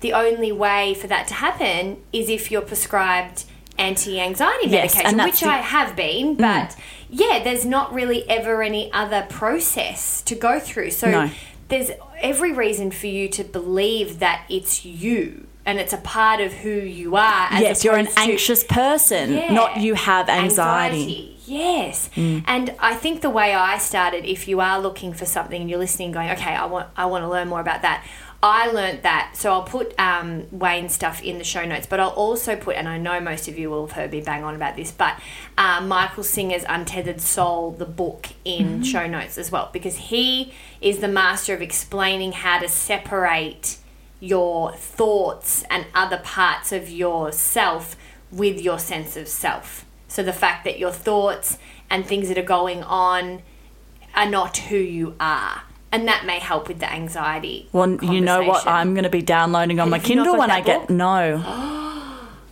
Speaker 2: the only way for that to happen is if you're prescribed anti-anxiety medication,
Speaker 3: that's
Speaker 2: which
Speaker 3: the- Mm.
Speaker 2: I have been, but yeah, there's not really ever any other process to go through. So
Speaker 3: No.
Speaker 2: there's every reason for you to believe that it's you and it's a part of who you are. As
Speaker 3: yes, you're an
Speaker 2: to-
Speaker 3: anxious person,
Speaker 2: Yeah.
Speaker 3: not you have anxiety.
Speaker 2: Yes.
Speaker 3: Mm.
Speaker 2: And I think the way I started, if you are looking for something and you're listening, going, okay, I want, I want to learn more about that. I learnt that, so I'll put um, Wayne's stuff in the show notes, but I'll also put, and I know most of you will have heard me bang on about this, but uh, Michael Singer's Untethered Soul, the book, in show notes as well, because he is the master of explaining how to separate your thoughts and other parts of yourself with your sense of self. So the fact that your thoughts and things that are going on are not who you are. And that may help with the anxiety.
Speaker 3: Well, you know what? I'm going to be downloading on my Kindle when I get
Speaker 2: book?
Speaker 3: no.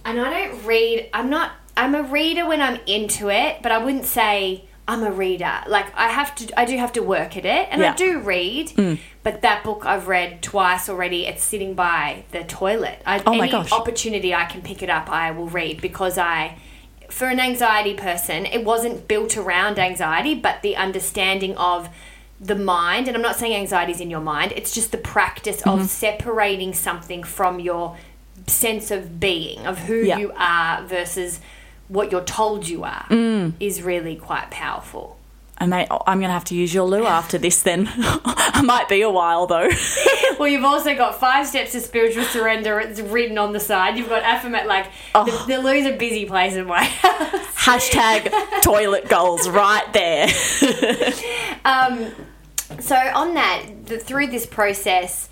Speaker 2: And I don't read. I'm not. I'm a reader when I'm into it, but I wouldn't say I'm a reader. Like I have to. I do have to work at it, and
Speaker 3: Yeah.
Speaker 2: I do read. But that book I've read twice already. It's sitting by the toilet. I,
Speaker 3: Oh my
Speaker 2: any
Speaker 3: gosh.
Speaker 2: opportunity I can pick it up, I will read because I. For an anxiety person, it wasn't built around anxiety, but the understanding of the mind. And I'm not saying anxiety is in your mind. It's just the practice
Speaker 3: Mm-hmm.
Speaker 2: of separating something from your sense of being, of who
Speaker 3: Yeah.
Speaker 2: you are versus what you're told you are,
Speaker 3: Mm.
Speaker 2: is really quite powerful.
Speaker 3: I may, I'm going to have to use your loo after this then. I might be a while though.
Speaker 2: Well, you've also got five steps to spiritual surrender. It's written on the side. You've got affirmate like
Speaker 3: Oh.
Speaker 2: the, the loo's a busy place in my house.
Speaker 3: Hashtag toilet goals right there.
Speaker 2: So on that, the, through this process,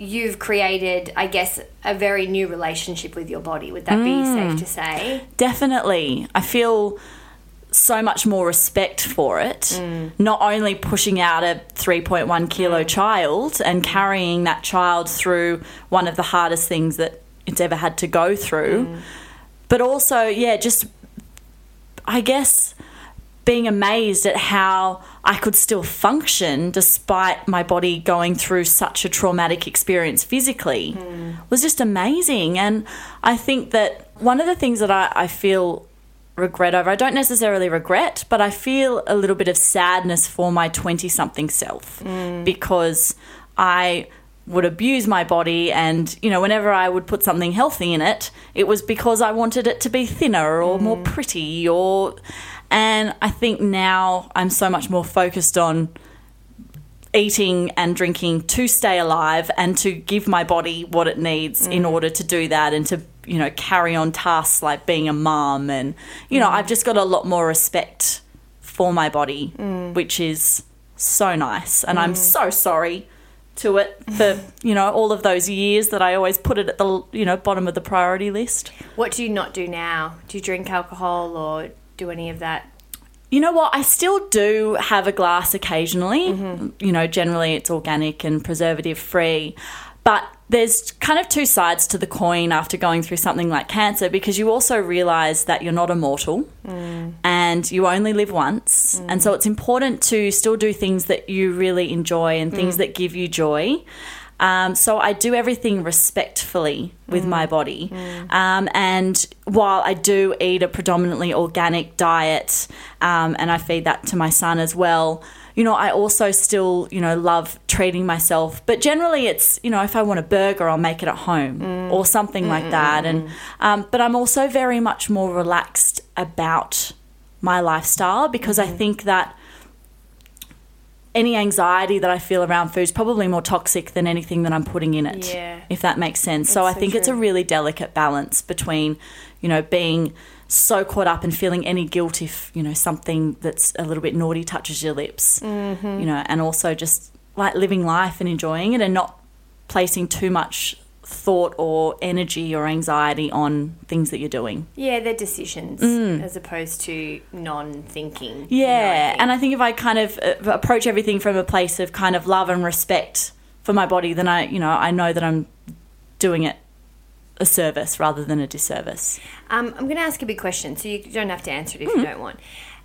Speaker 2: you've created, I guess, a very new relationship with your body. Would that
Speaker 3: Mm.
Speaker 2: be safe mm. to say?
Speaker 3: Definitely. I feel so much more respect for it. Mm. Not only pushing out a 3.1 kilo mm. child and carrying that child through one of the hardest things that it's ever had to go through, but also, yeah, just, I guess, being amazed at how I could still function despite my body going through such a traumatic experience physically hmm. was just amazing. And I think that one of the things that I, I feel regret over, I don't necessarily regret, but I feel a little bit of sadness for my 20 something self hmm. because I would abuse my body and you know whenever I would put something healthy in it it was because I wanted it to be thinner or more hmm. pretty or and I think now I'm so much more focused on eating and drinking to stay alive and to give my body what it needs in mm. order to do that and to you know carry on tasks like being a mum and you know mm. I've just got a lot more respect for my body mm. which is so nice. And I'm so sorry to it for you know all of those years that I always put it at the you know bottom of the priority list.
Speaker 2: What do you not do now? Do you drink alcohol or do any of that?
Speaker 3: You know what? I still do have a glass occasionally. Mm-hmm. You know, generally it's organic and preservative free. But there's kind of two sides to the coin after going through something like cancer because you also realize that you're not immortal mm. and you only live once. And mm. so it's important to still do things that you really enjoy and things mm. that give you joy. Um, so I do everything respectfully with my body. Um, and while I do eat a predominantly organic diet um, and I feed that to my son as well, you know, I also still, you know, love treating myself. But generally, it's, you know, if I want a burger, I'll make it at home or something like that. And, um, but I'm also very much more relaxed about my lifestyle because I think that any anxiety that I feel around food is probably more toxic than anything that I'm putting in it.
Speaker 2: Yeah.
Speaker 3: If that makes sense. so I
Speaker 2: so
Speaker 3: think it's a really delicate balance between, you know, being so caught up and feeling any guilt if, you know, something that's a little bit naughty touches your lips.
Speaker 2: Mm-hmm.
Speaker 3: You know, and also just like living life and enjoying it and not placing too much thought or energy or anxiety on things that you're doing.
Speaker 2: Yeah, they're decisions as opposed to non-thinking. you know, I
Speaker 3: Mm. Yeah, and I think if I kind of uh, approach everything from a place of kind of love and respect for my body, then I, you know, I know that I'm doing it a service rather than a disservice.
Speaker 2: Um, I'm going to ask a big question, so you don't have to answer it if
Speaker 3: Mm-hmm.
Speaker 2: you don't want.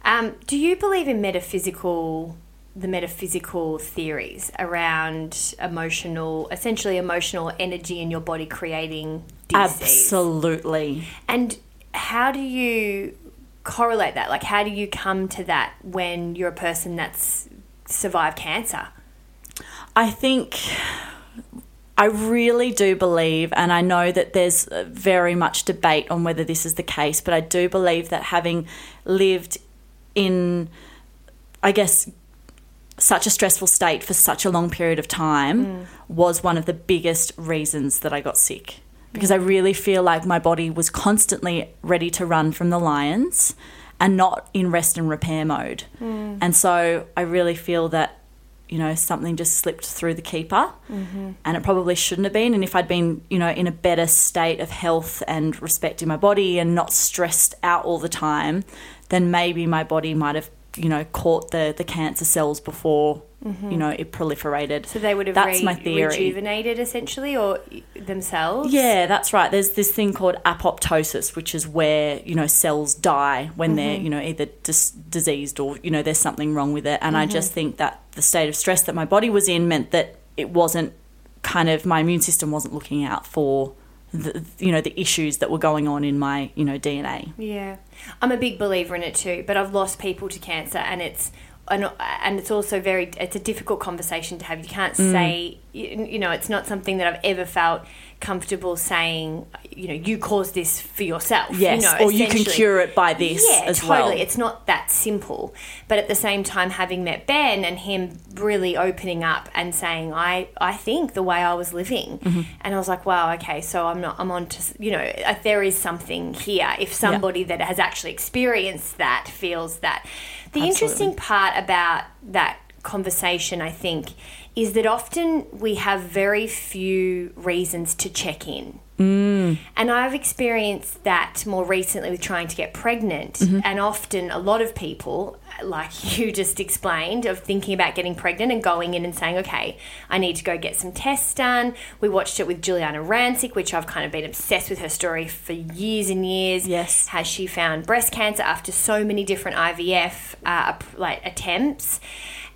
Speaker 2: Um, do you believe in metaphysical, the metaphysical theories around emotional, essentially emotional energy in your body creating disease?
Speaker 3: Absolutely.
Speaker 2: And how do you correlate that? Like, how do you come to that when you're a person that's survived cancer?
Speaker 3: I think I really do believe, and I know that there's very much debate on whether this is the case, but I do believe that having lived in, I guess, such a stressful state for such a long period of time mm. was one of the biggest reasons that I got sick. Mm. Because I really feel like my body was constantly ready to run from the lions and not in rest and repair mode. Mm. And so I really feel that, you know, something just slipped through the keeper mm-hmm. and it probably shouldn't have been. And if I'd been, you know, in a better state of health and respect in my body and not stressed out all the time, then maybe my body might have, you know, caught the, the cancer cells before, mm-hmm. you know, it proliferated.
Speaker 2: So they would have
Speaker 3: That's
Speaker 2: re-
Speaker 3: my theory.
Speaker 2: rejuvenated essentially, or themselves.
Speaker 3: Yeah, that's right. There's this thing called apoptosis, which is where you know cells die when they're mm-hmm. you know either dis- diseased or you know there's something wrong with it. And I mm-hmm. just think that the state of stress that my body was in meant that it wasn't kind of my immune system wasn't looking out for the you know the issues that were going on in my you know DNA.
Speaker 2: Yeah, I'm a big believer in it too. But I've lost people to cancer, and it's and, and it's also very it's a difficult conversation to have. You can't
Speaker 3: Mm.
Speaker 2: say you, you know it's not something that I've ever felt comfortable saying. You know, you caused this for yourself.
Speaker 3: Yes,
Speaker 2: you know,
Speaker 3: or you can cure it by this
Speaker 2: Yeah,
Speaker 3: as
Speaker 2: totally.
Speaker 3: well.
Speaker 2: It's not that simple. But at the same time, having met Ben and him really opening up and saying, "I, I think the way I was living,"
Speaker 3: Mm-hmm.
Speaker 2: and I was like, "Wow, okay, so I'm not. I'm on to you know, uh, there is something here." If somebody that has actually experienced that feels that, the interesting part about that conversation, I think, is that often we have very few reasons to check in. And I've experienced that more recently with trying to get pregnant. And often, a lot of people, like you just explained, of thinking about getting pregnant and going in and saying, okay, I need to go get some tests done. We watched it with Giuliana Rancic, which I've kind of been obsessed with her story for years and years.
Speaker 3: Yes.
Speaker 2: Has she found breast cancer after so many different IVF uh, like attempts?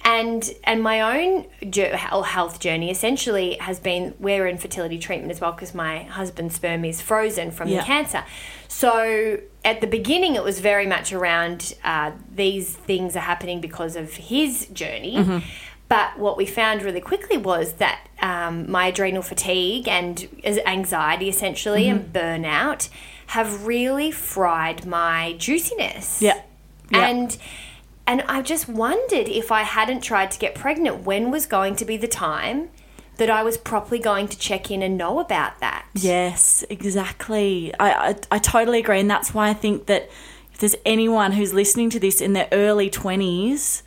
Speaker 2: And and my own health journey essentially has been we're in fertility treatment as well because my husband's sperm is frozen from
Speaker 3: Yeah.
Speaker 2: the cancer so at the beginning it was very much around uh, these things are happening because of his journey but what we found really quickly was that um, my adrenal fatigue and anxiety essentially and burnout have really fried my juiciness
Speaker 3: Yeah. Yeah.
Speaker 2: and and I just wondered if I hadn't tried to get pregnant, when was going to be the time that I was properly going to check in and know about that?
Speaker 3: Yes, exactly. I, I, I totally agree. And that's why I think that if there's anyone who's listening to this in their early 20s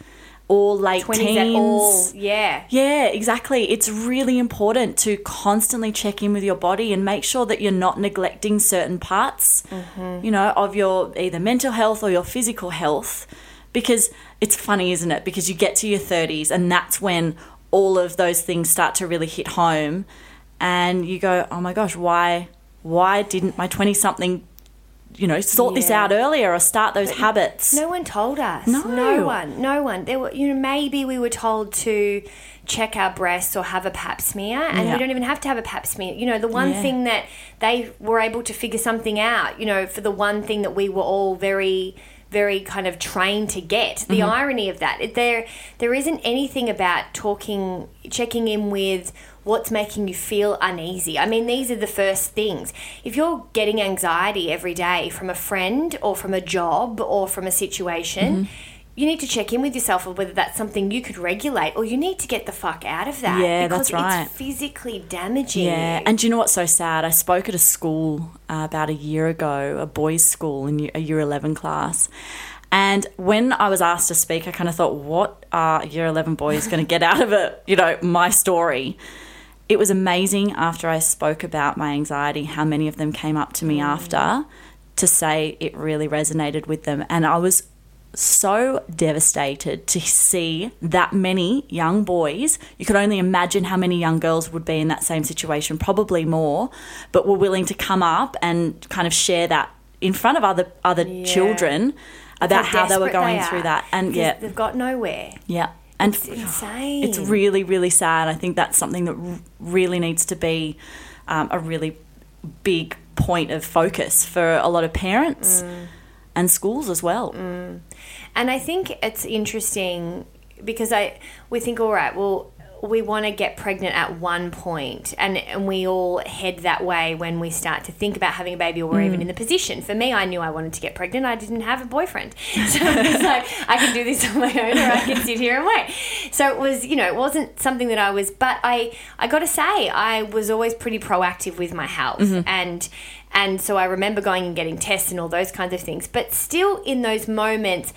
Speaker 3: or late
Speaker 2: 20s
Speaker 3: teens,
Speaker 2: at all, yeah.
Speaker 3: yeah, exactly. It's really important to constantly check in with your body and make sure that you're not neglecting certain parts,
Speaker 2: Mm-hmm.
Speaker 3: you know, of your either mental health or your physical health. Because it's funny, isn't it? Because you get to your 30s and that's when all of those things start to really hit home and you go, "Oh my gosh, why why didn't my 20 something you know, sort this out earlier or start those habits?"
Speaker 2: No one told us.
Speaker 3: No.
Speaker 2: no one. No one. There were, you know, maybe we were told to check our breasts or have a Pap smear, and
Speaker 3: Yeah.
Speaker 2: we don't even have to have a Pap smear. You know, the one
Speaker 3: Yeah.
Speaker 2: thing that they were able to figure something out. You know, for the one thing that we were all very very kind of trained to get. The mm-hmm. irony of that it- there there isn't anything about talking checking in with what's making you feel uneasy. I mean these are the first things. If you're getting anxiety every day from a friend or from a job or from a situation mm-hmm. You need to check in with yourself of whether that's something you could regulate or you need to get the fuck out of that.
Speaker 3: Yeah,
Speaker 2: because
Speaker 3: that's right.
Speaker 2: It's physically damaging.
Speaker 3: Yeah,
Speaker 2: you.
Speaker 3: and do you know what's so sad? I spoke at a school uh, about a year ago, a boys' school in a year 11 class. And when I was asked to speak, I kind of thought, what are year 11 boys going to get out of it? You know, my story. It was amazing after I spoke about my anxiety, how many of them came up to me after to say it really resonated with them. And I was so devastated to see that many young boys. You could only imagine how many young girls would be in that same situation, probably more, but were willing to come up and kind of share that in front of other other children about how they were going
Speaker 2: they
Speaker 3: through that. And yeah,
Speaker 2: they've got nowhere.
Speaker 3: yeah. And
Speaker 2: It's insane.
Speaker 3: it's really, really sad. I think that's something that really needs to be um, a really big point of focus for a lot of parents
Speaker 2: Mm.
Speaker 3: and schools as well.
Speaker 2: And I think it's interesting because I we think all right, well we want to get pregnant at one point and, and we all head that way when we start to think about having a baby or we're even mm. in the position. For me, I knew I wanted to get pregnant. I didn't have a boyfriend. So it's like I can do this on my own or I can sit here and wait. So it was, you know, it wasn't something that I was but I I got to say I was always pretty proactive with my health mm-hmm. and and so I remember going and getting tests and all those kinds of things. But still in those moments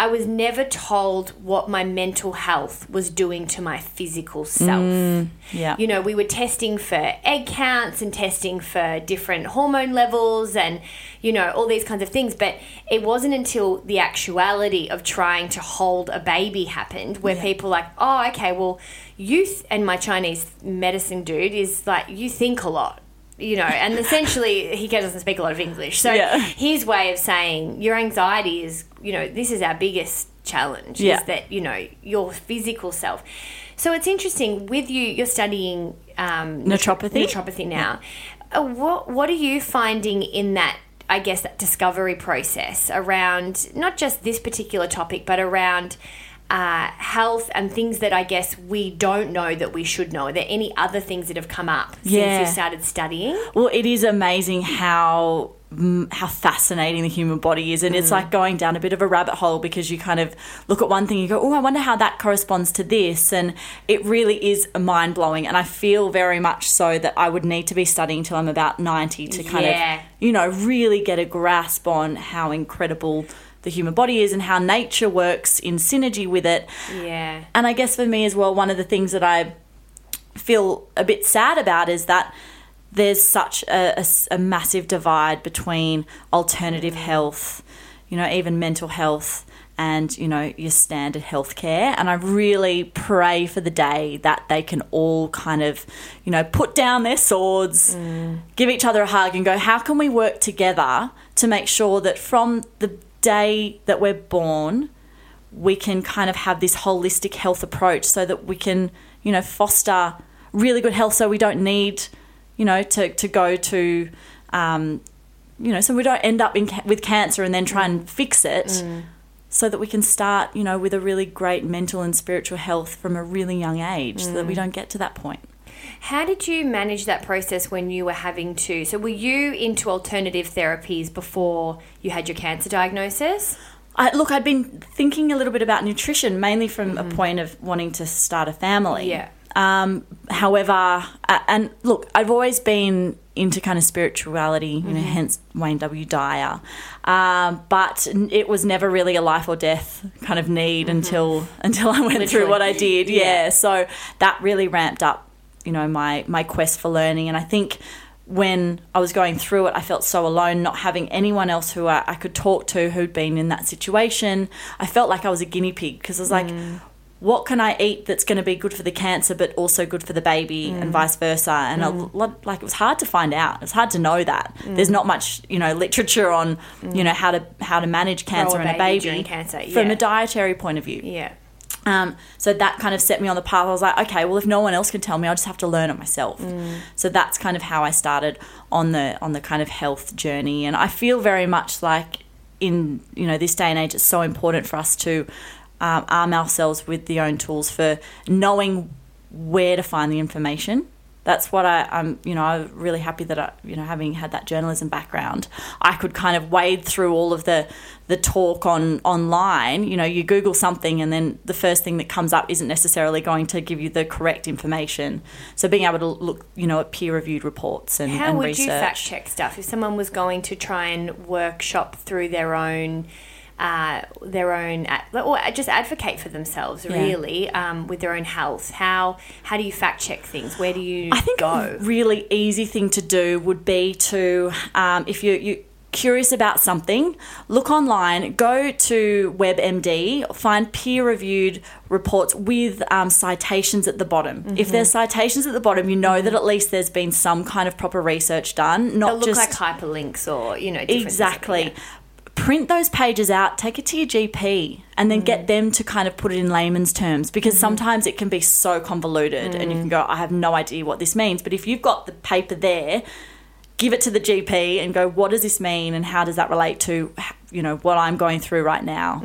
Speaker 2: I was never told what my mental health was doing to my physical self.
Speaker 3: Mm, yeah.
Speaker 2: You know, we were testing for egg counts and testing for different hormone levels and, you know, all these kinds of things. But it wasn't until the actuality of trying to hold a baby happened where people like, oh, okay, well, you th- and my Chinese medicine dude is like, you think a lot. You know, and essentially he doesn't speak a lot of English. So
Speaker 3: Yeah.
Speaker 2: his way of saying your anxiety is, you know, this is our biggest challenge
Speaker 3: Yeah.
Speaker 2: is that, you know, your physical self. So it's interesting with you, you're studying um,
Speaker 3: Naturopathy?
Speaker 2: naturopathy now. Uh, what, what are you finding in that, I guess, that discovery process around not just this particular topic, but around uh, health and things that I guess we don't know that we should know? Are there any other things that have come up since you started studying?
Speaker 3: Well, it is amazing how mm, how fascinating the human body is, and it's like going down a bit of a rabbit hole because you kind of look at one thing, you go, "Oh, I wonder how that corresponds to this," and it really is mind blowing. And I feel very much so that I would need to be studying till I'm about ninety to kind
Speaker 2: Yeah.
Speaker 3: of, you know, really get a grasp on how incredible the human body is and how nature works in synergy with it.
Speaker 2: Yeah.
Speaker 3: And I guess for me as well, one of the things that I feel a bit sad about is that there's such a massive divide between alternative mm. health, you know, even mental health and, you know, your standard healthcare. And I really pray for the day that they can all kind of, you know, put down their swords, mm. give each other a hug and go, how can we work together to make sure that from the day that we're born, we can kind of have this holistic health approach so that we can, you know, foster really good health so we don't need, you know, to, to go to, um, you know, so we don't end up in with cancer and then try and fix it. So that we can start, you know, with a really great mental and spiritual health from a really young age, so that we don't get to that point.
Speaker 2: How did you manage that process when you were having to? So, were you into alternative therapies before you had your cancer diagnosis?
Speaker 3: I, look, I'd been thinking a little bit about nutrition, mainly from a point of wanting to start a family.
Speaker 2: Yeah.
Speaker 3: Um, however, uh, and look, I've always been into kind of spirituality, you know, hence Wayne W. Dyer. Um, but it was never really a life or death kind of need until until I went through what I did. Yeah. So that really ramped up, you know, my my quest for learning. And I think when I was going through it, I felt so alone, not having anyone else who I, I could talk to who'd been in that situation. I felt like I was a guinea pig because I was like, what can I eat that's going to be good for the cancer, but also good for the baby, and vice versa? And a lot, like it was hard to find out. It was hard to know that. There's not much, you know, literature on, you know, how to how to manage cancer
Speaker 2: a
Speaker 3: in a
Speaker 2: baby cancer,
Speaker 3: from a dietary point of view.
Speaker 2: Yeah.
Speaker 3: Um, so that kind of set me on the path. I was like, okay, well, if no one else can tell me, I'll just have to learn it myself. So that's kind of how I started on the on the kind of health journey. And I feel very much like in you know this day and age, it's so important for us to um, arm ourselves with the own tools for knowing where to find the information That's what I, I'm, you know, I'm really happy that I, you know, having had that journalism background, I could kind of wade through all of the, the talk on online. You know, you Google something and then the first thing that comes up isn't necessarily going to give you the correct information. So being able to look, you know, at peer reviewed reports and,
Speaker 2: How
Speaker 3: and
Speaker 2: would
Speaker 3: research.
Speaker 2: you fact check stuff if someone was going to try and workshop through their own? Uh, their own, or just advocate for themselves, really, um, with their own health. How how do you fact check things? Where do you
Speaker 3: I think
Speaker 2: go?
Speaker 3: a really easy thing to do would be to, um, if you you curious about something, look online, go to WebMD, find peer-reviewed reports with um, citations at the bottom.
Speaker 2: Mm-hmm.
Speaker 3: If there's citations at the bottom, you know that at least there's been some kind of proper research done, not
Speaker 2: They'll look
Speaker 3: just
Speaker 2: like hyperlinks or you know things.
Speaker 3: exactly.
Speaker 2: Yeah.
Speaker 3: Print those pages out, take it to your GP, and then
Speaker 2: Mm.
Speaker 3: get them to kind of put it in layman's terms because
Speaker 2: Mm-hmm.
Speaker 3: sometimes it can be so convoluted and you
Speaker 2: Mm.
Speaker 3: can go, I have no idea what this means. But if you've got the paper there, give it to the GP and go, what does this mean and how does that relate to, you know, what I'm going through right now?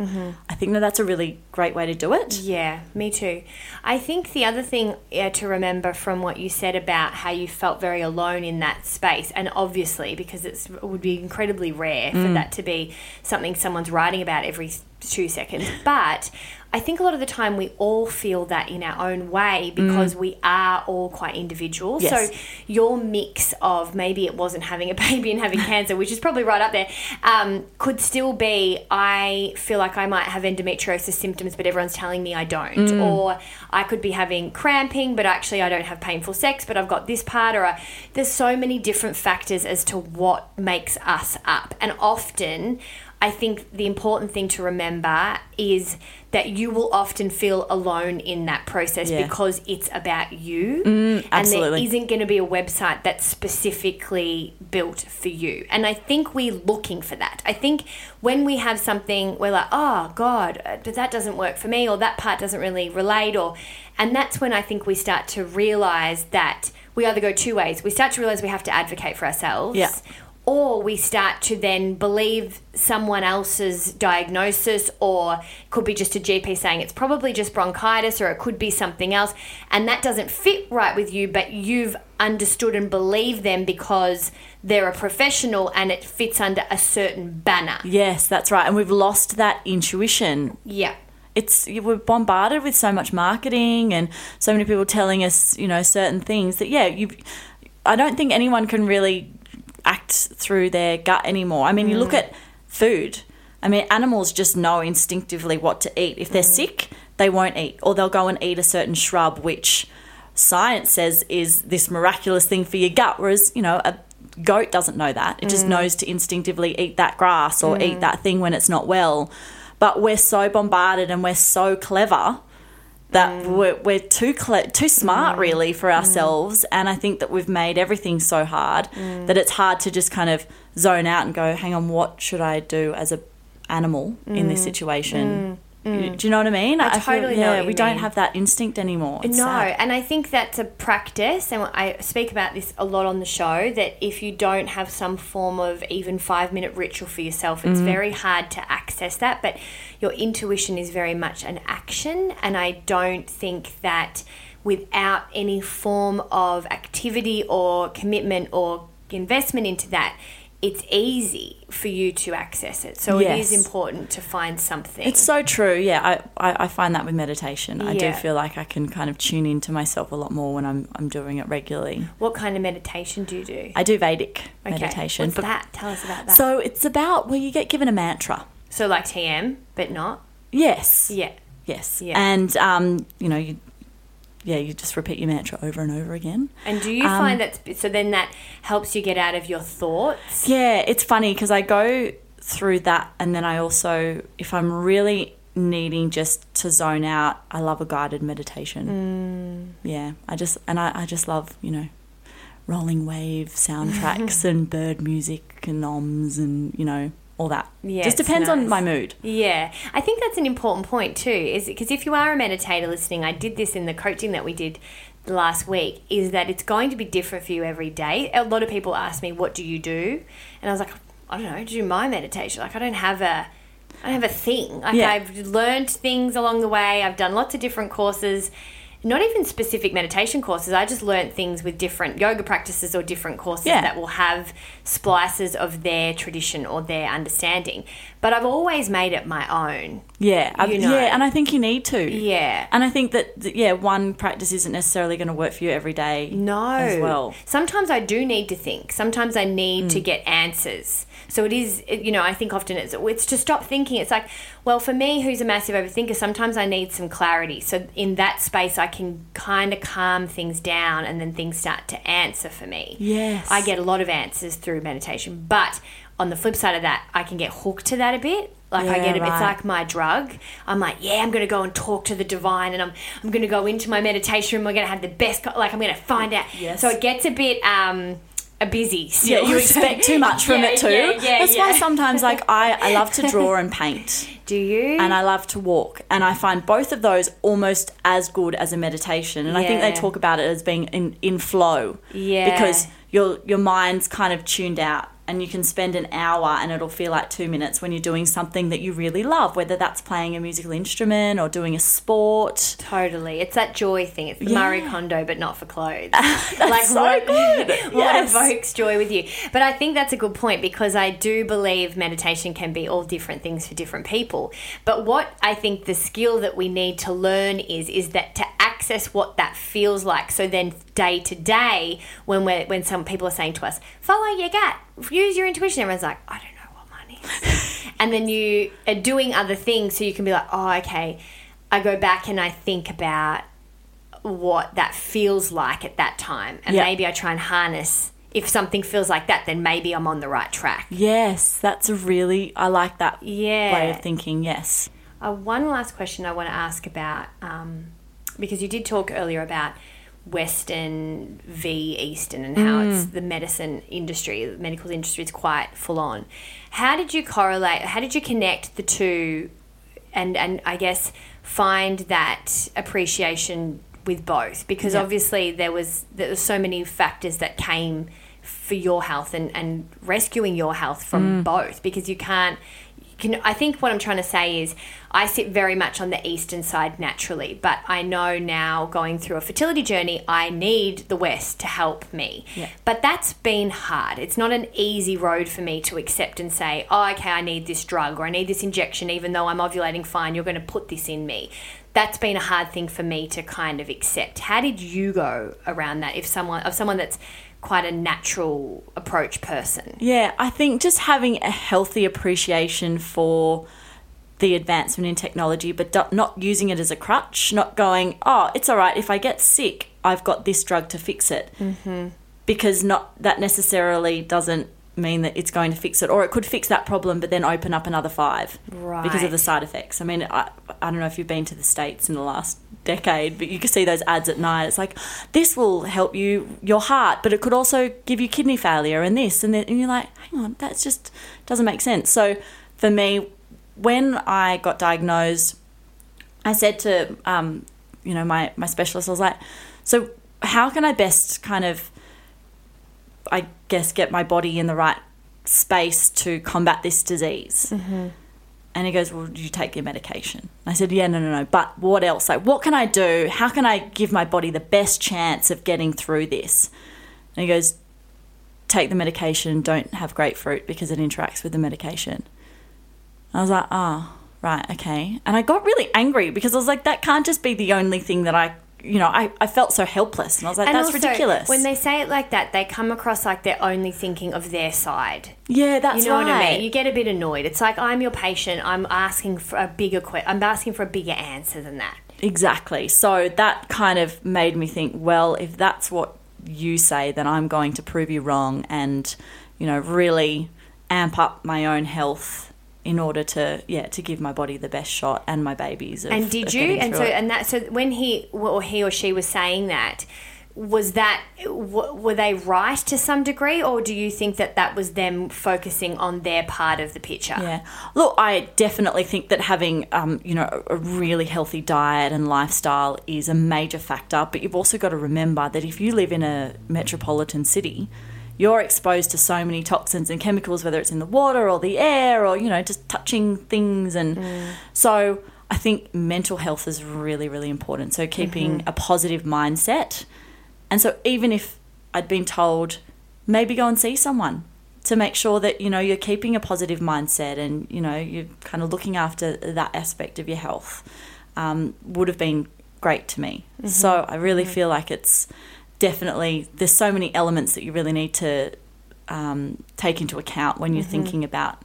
Speaker 3: I think that that's a really great way to do it.
Speaker 2: Yeah, me too. I think the other thing uh, to remember from what you said about how you felt very alone in that space, and obviously because it's, it would be incredibly rare for that to be something someone's writing about every two seconds, but I think a lot of the time we all feel that in our own way because we are all quite individual.
Speaker 3: Yes.
Speaker 2: So your mix of maybe it wasn't having a baby and having cancer, which is probably right up there, um, could still be I feel like I might have endometriosis symptoms, but everyone's telling me I don't. Or I could be having cramping, but actually I don't have painful sex, but I've got this part. Or I, there's so many different factors as to what makes us up. And often, I think the important thing to remember is that you will often feel alone in that process
Speaker 3: Yeah.
Speaker 2: because it's about you. and there isn't going to be a website that's specifically built for you. And I think we're looking for that. I think when we have something, we're like, oh, God, uh, but that doesn't work for me, or that part doesn't really relate, or, and that's when I think we start to realize that we either go two ways. We start to realize we have to advocate for ourselves.
Speaker 3: Yeah.
Speaker 2: Or we start to then believe someone else's diagnosis, or could be just a GP saying it's probably just bronchitis, or it could be something else, and that doesn't fit right with you, but you've understood and believed them because they're a professional and it fits under a certain banner.
Speaker 3: Yes, that's right. And we've lost that intuition
Speaker 2: Yeah.
Speaker 3: it's we're bombarded with so much marketing and so many people telling us you know certain things that yeah you i don't think anyone can really act through their gut anymore. I mean you look mm. at food. I mean animals just know instinctively what to eat. If they're mm. sick they won't eat or they'll go and eat a certain shrub which science says is this miraculous thing for your gut whereas you know a goat doesn't know that. It just mm. knows to instinctively eat that grass or eat that thing when it's not well. But we're so bombarded and we're so clever that mm. we're, we're too cle- too smart mm. really for mm. ourselves. And i think that we've made everything so hard that it's hard to just kind of zone out and go hang on what should i do as a animal in this situation You- do you know what i mean
Speaker 2: I
Speaker 3: feel-
Speaker 2: totally know
Speaker 3: yeah we don't have that instinct anymore It's
Speaker 2: no,
Speaker 3: sad.
Speaker 2: and I think that's a practice, and I speak about this a lot on the show. That if you don't have some form of even five minute ritual for yourself, it's
Speaker 3: Mm-hmm.
Speaker 2: very hard to access that. But your intuition is very much an action, and I don't think that without any form of activity or commitment or investment into that. It's easy for you to access it. So it is important to find something.
Speaker 3: It's so true. Yeah, I, I, I find that with meditation. I do feel like I can kind of tune into myself a lot more when I'm, I'm doing it regularly.
Speaker 2: what kind of meditation do you do?
Speaker 3: I do Vedic
Speaker 2: Okay.
Speaker 3: meditation.
Speaker 2: What's
Speaker 3: but-
Speaker 2: that? Tell us about that.
Speaker 3: So it's about, where you get given a mantra.
Speaker 2: So like TM, but not.
Speaker 3: Yes.
Speaker 2: Yeah.
Speaker 3: Yes.
Speaker 2: Yeah.
Speaker 3: And, um, you know, you, yeah, you just repeat your mantra over and over again.
Speaker 2: And do you
Speaker 3: Um,
Speaker 2: find that so then that helps you get out of your thoughts?
Speaker 3: Yeah, it's funny because I go through that and then I also, if I'm really needing just to zone out, I love a guided meditation.
Speaker 2: Mm.
Speaker 3: Yeah, I just, and I, I just love, you know, rolling wave soundtracks and bird music and oms and, you know, all that.
Speaker 2: Yeah,
Speaker 3: just depends on my mood.
Speaker 2: Yeah, I think that's an important point too. Is because if you are a meditator listening, I did this in the coaching that we did last week. Is that it's going to be different for you every day. A lot of people ask me, "What do you do?" And I was like, "I don't know. Do my meditation. Like I don't have a." I don't have a thing. Like
Speaker 3: Yeah.
Speaker 2: I've learned things along the way. I've done lots of different courses. Not even specific meditation courses. I just learnt things with different yoga practices or different courses
Speaker 3: Yeah.
Speaker 2: that will have splices of their tradition or their understanding. But I've always made it my own.
Speaker 3: Yeah,
Speaker 2: You know.
Speaker 3: yeah, and I think you need to.
Speaker 2: Yeah.
Speaker 3: and I think that yeah, one practice isn't necessarily going to work for you every day.
Speaker 2: No.
Speaker 3: as well.
Speaker 2: Sometimes I do need to think. Sometimes I need
Speaker 3: Mm.
Speaker 2: to get answers. So it is, it- you know, I think often it's it's to stop thinking. It's like, well, for me, who's a massive overthinker, sometimes I need some clarity. So in that space, I can kind of calm things down, and then things start to answer for me.
Speaker 3: Yes.
Speaker 2: I get a lot of answers through meditation, but on the flip side of that, I can get hooked to that a bit. Like I get, a, it's
Speaker 3: right.
Speaker 2: like my drug. I'm like, yeah, I'm gonna go and talk to the divine, and I'm I'm gonna go into my meditation room. We're gonna have the best. co- Like I'm gonna find out.
Speaker 3: Yes.
Speaker 2: So it gets a bit um a busy.
Speaker 3: Yeah, you expect too much from
Speaker 2: Yeah,
Speaker 3: it too.
Speaker 2: Yeah, yeah,
Speaker 3: That's why sometimes like I, I love to draw and paint.
Speaker 2: Do you?
Speaker 3: and I love to walk. And I find both of those almost as good as a meditation. And I think they talk about it as being in, in flow.
Speaker 2: Yeah.
Speaker 3: Because your your mind's kind of tuned out and you can spend an hour and it'll feel like two minutes when you're doing something that you really love, whether that's playing a musical instrument or doing a sport.
Speaker 2: Totally. It's that joy thing. It's the
Speaker 3: Yeah.
Speaker 2: Marie Kondo, but not for clothes.
Speaker 3: That's so
Speaker 2: what,
Speaker 3: good.
Speaker 2: what
Speaker 3: Yes.
Speaker 2: evokes joy with you? But I think that's a good point because I do believe meditation can be all different things for different people. But what I think the skill that we need to learn is is that to access what that feels like. So then day to day, when we're when some people are saying to us, follow your gut, use your intuition, everyone's like, I don't know what mine is. and then you are doing other things so you can be like, oh, okay. I go back and I think about what that feels like at that time. And
Speaker 3: Yeah.
Speaker 2: maybe I try and harness if something feels like that, then maybe I'm on the right track.
Speaker 3: Yes, that's a really, I like that
Speaker 2: Yeah.
Speaker 3: way of thinking. Yes.
Speaker 2: Uh, one last question I want to ask about um, because you did talk earlier about Western v Eastern and how it's mm. the medicine industry, the medical industry is quite full on. How did you correlate? How did you connect the two, and and I guess find that appreciation with both? Because obviously there was there was so many factors that came for your health and and rescuing your health from mm. both because you can't can, I think what I'm trying to say is I sit very much on the eastern side naturally, but I know now going through a fertility journey, I need the west to help me.
Speaker 3: Yeah.
Speaker 2: But that's been hard. It's not an easy road for me to accept and say, oh, okay, I need this drug or I need this injection, even though I'm ovulating fine, you're going to put this in me. That's been a hard thing for me to kind of accept. How did you go around that? If someone, of someone that's quite a natural approach person.
Speaker 3: Yeah, I think just having a healthy appreciation for the advancement in technology, but not using it as a crutch, not going, oh, it's all right if I get sick, I've got this drug to fix it. Mm-hmm. Because not that necessarily doesn't mean that it's going to fix it, or it could fix that problem, but then open up another five because of the side effects. I mean, I, I don't know if you've been to the states in the last decade, but you can see those ads at night. It's like this will help you your heart, but it could also give you kidney failure and this and then, and you're like, hang on, that's just doesn't make sense. So for me, when I got diagnosed, I said to um, you know my my specialist, I was like, so how can I best kind of I guess get my body in the right space to combat this disease. Mm-hmm. And he goes, Well, do you take your medication? I said, Yeah, no, no, no. But what else? Like, what can I do? How can I give my body the best chance of getting through this? And he goes, Take the medication, don't have grapefruit because it interacts with the medication. I was like, Oh, right, okay. And I got really angry because I was like, That can't just be the only thing that I, you know, I, I felt so helpless. And I was like,
Speaker 2: And
Speaker 3: That's
Speaker 2: also,
Speaker 3: ridiculous.
Speaker 2: When they say it like that, they come across like they're only thinking of their side.
Speaker 3: yeah, that's
Speaker 2: you know
Speaker 3: right.
Speaker 2: what I mean? You get a bit annoyed. It's like I'm your patient. I'm asking for a bigger que- I'm asking for a bigger answer than that.
Speaker 3: Exactly. So that kind of made me think, well, if that's what you say, then I'm going to prove you wrong and, you know, really amp up my own health in order to, yeah, to give my body the best shot and my babies. Of,
Speaker 2: And did you? And so
Speaker 3: it.
Speaker 2: and that so when he or he or she was saying that was that were they right to some degree or do you think that that was them focusing on their part of the picture
Speaker 3: Yeah. Look, I definitely think that having, um, you know, a really healthy diet and lifestyle is a major factor. But you've also got to remember that if you live in a metropolitan city, you're exposed to so many toxins and chemicals, whether it's in the water or the air or, you know, just touching things. And mm. so I think mental health is really, really important. So keeping mm-hmm. a positive mindset. And so even if I'd been told, maybe go and see someone to make sure that, you know, you're keeping a positive mindset and, you know, you're kind of looking after that aspect of your health, um, would have been great to me. Mm-hmm. So I really mm-hmm. feel like it's definitely, there's so many elements that you really need to um, take into account when you're thinking about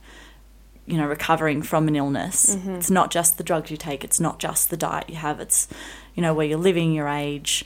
Speaker 3: you know recovering from an illness. It's not just the drugs you take it's not just the diet you have it's you know where you're living your age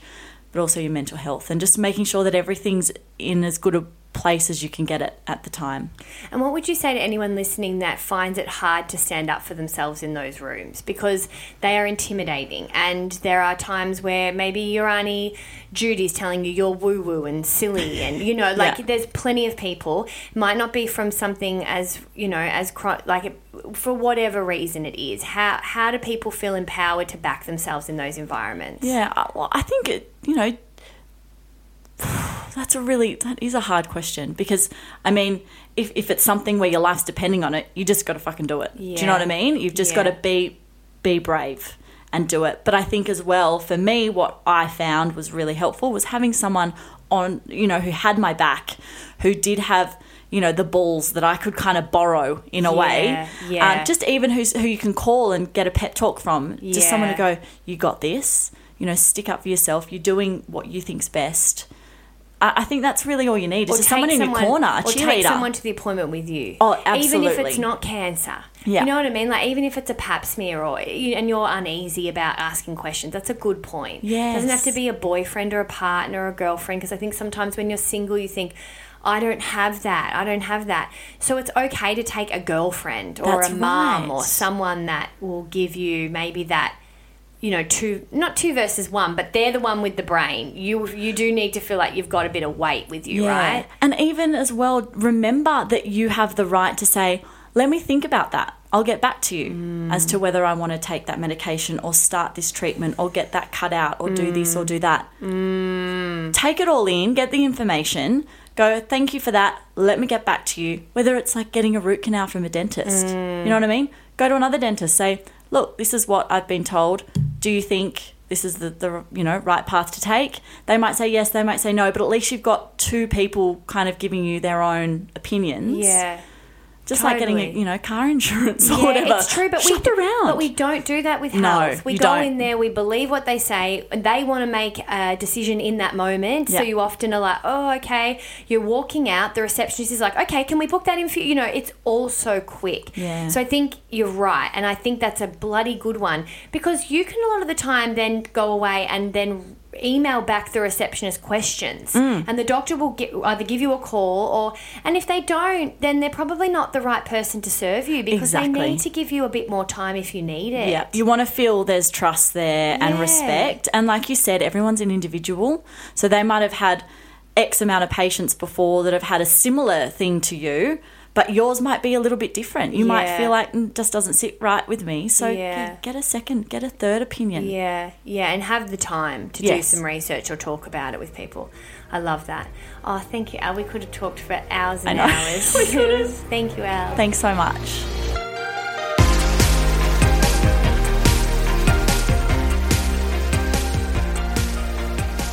Speaker 3: but also your mental health and just making sure that everything's in as good a place as you can get it at the time.
Speaker 2: And what would you say to anyone listening that finds it hard to stand up for themselves in those rooms? Because they are intimidating and there are times where maybe your auntie Judy's telling you you're woo woo and silly and you know like
Speaker 3: Yeah.
Speaker 2: there's plenty of people. Might not be from something as you know as like it, for whatever reason it is. How how do people feel empowered to back themselves in those environments?
Speaker 3: Yeah, uh, well, I think it, you know, that's a really that is a hard question because I mean, if if it's something where your life's depending on it, you just got to fucking do it. Do you know what I mean? You've just
Speaker 2: Yeah.
Speaker 3: got to be be brave and do it. But I think as well for me, what I found was really helpful was having someone on, you know, who had my back, who did have. You know the balls that I could kind of borrow in a way,
Speaker 2: Yeah, yeah.
Speaker 3: Um, just even who's who you can call and get a pep talk from, just someone to go, you got this. You know, stick up for yourself. You're doing what you think's best. I, think that's really all you need. Is someone in
Speaker 2: take
Speaker 3: your corner, a
Speaker 2: or
Speaker 3: cheerleader.
Speaker 2: take someone to the appointment with you.
Speaker 3: Oh, absolutely.
Speaker 2: Even if it's not cancer.
Speaker 3: Yeah.
Speaker 2: You know what I mean? Like, even if it's a pap smear or, and you're uneasy about asking questions, that's a good point.
Speaker 3: Yeah.
Speaker 2: doesn't have to be a boyfriend or a partner or a girlfriend, because I think sometimes when you're single, you think, I don't have that. I don't have that. So it's okay to take a girlfriend or
Speaker 3: That's
Speaker 2: a mum
Speaker 3: right.
Speaker 2: or someone that will give you maybe that you know, two not two versus one, but they're the one with the brain. You you do need to feel like you've got a bit of weight with you, right?
Speaker 3: And even as well, remember that you have the right to say, let me think about that. I'll get back to you
Speaker 2: Mm.
Speaker 3: as to whether I want to take that medication or start this treatment or get that cut out or do this or
Speaker 2: Mm.
Speaker 3: do that. Take it all in, get the information, go, thank you for that. Let me get back to you. Whether it's like getting a root canal from a dentist. You know what I mean? Go to another dentist, say, look, this is what I've been told. Do you think this is the, the you know right path to take? They might say yes, they might say no, but at least you've got two people kind of giving you their own opinions.
Speaker 2: Yeah.
Speaker 3: Just like getting a, you know car insurance or
Speaker 2: Yeah,
Speaker 3: whatever.
Speaker 2: it's true, but
Speaker 3: Shop
Speaker 2: we
Speaker 3: around.
Speaker 2: But we don't do that with
Speaker 3: No,
Speaker 2: health. we
Speaker 3: you
Speaker 2: go
Speaker 3: don't.
Speaker 2: in there, we believe what they say, and they want to make a decision in that moment. So you often are like, "Oh, okay." You're walking out. The receptionist is like, "Okay, can we book that in for you?" You know, it's all so quick.
Speaker 3: Yeah.
Speaker 2: So I think you're right, and I think that's a bloody good one because you can a lot of the time then go away and then email back the receptionist questions
Speaker 3: Mm.
Speaker 2: and the doctor will get, either give you a call or and if they don't then they're probably not the right person to serve you because they need to give you a bit more time if you need it
Speaker 3: Yeah, you want to feel there's trust there and
Speaker 2: Yeah.
Speaker 3: respect. And like you said, everyone's an individual. So they might have had X amount of patients before that have had a similar thing to you, but yours might be a little bit different. You might feel like "Mm, just doesn't sit right with me. So
Speaker 2: Yeah.
Speaker 3: get a second, get a third opinion.
Speaker 2: yeah yeah and have the time to do some research or talk about it with people i love that oh thank you Elle we could have talked for hours and hours
Speaker 3: We could have.
Speaker 2: thank you Elle
Speaker 3: Thanks so much.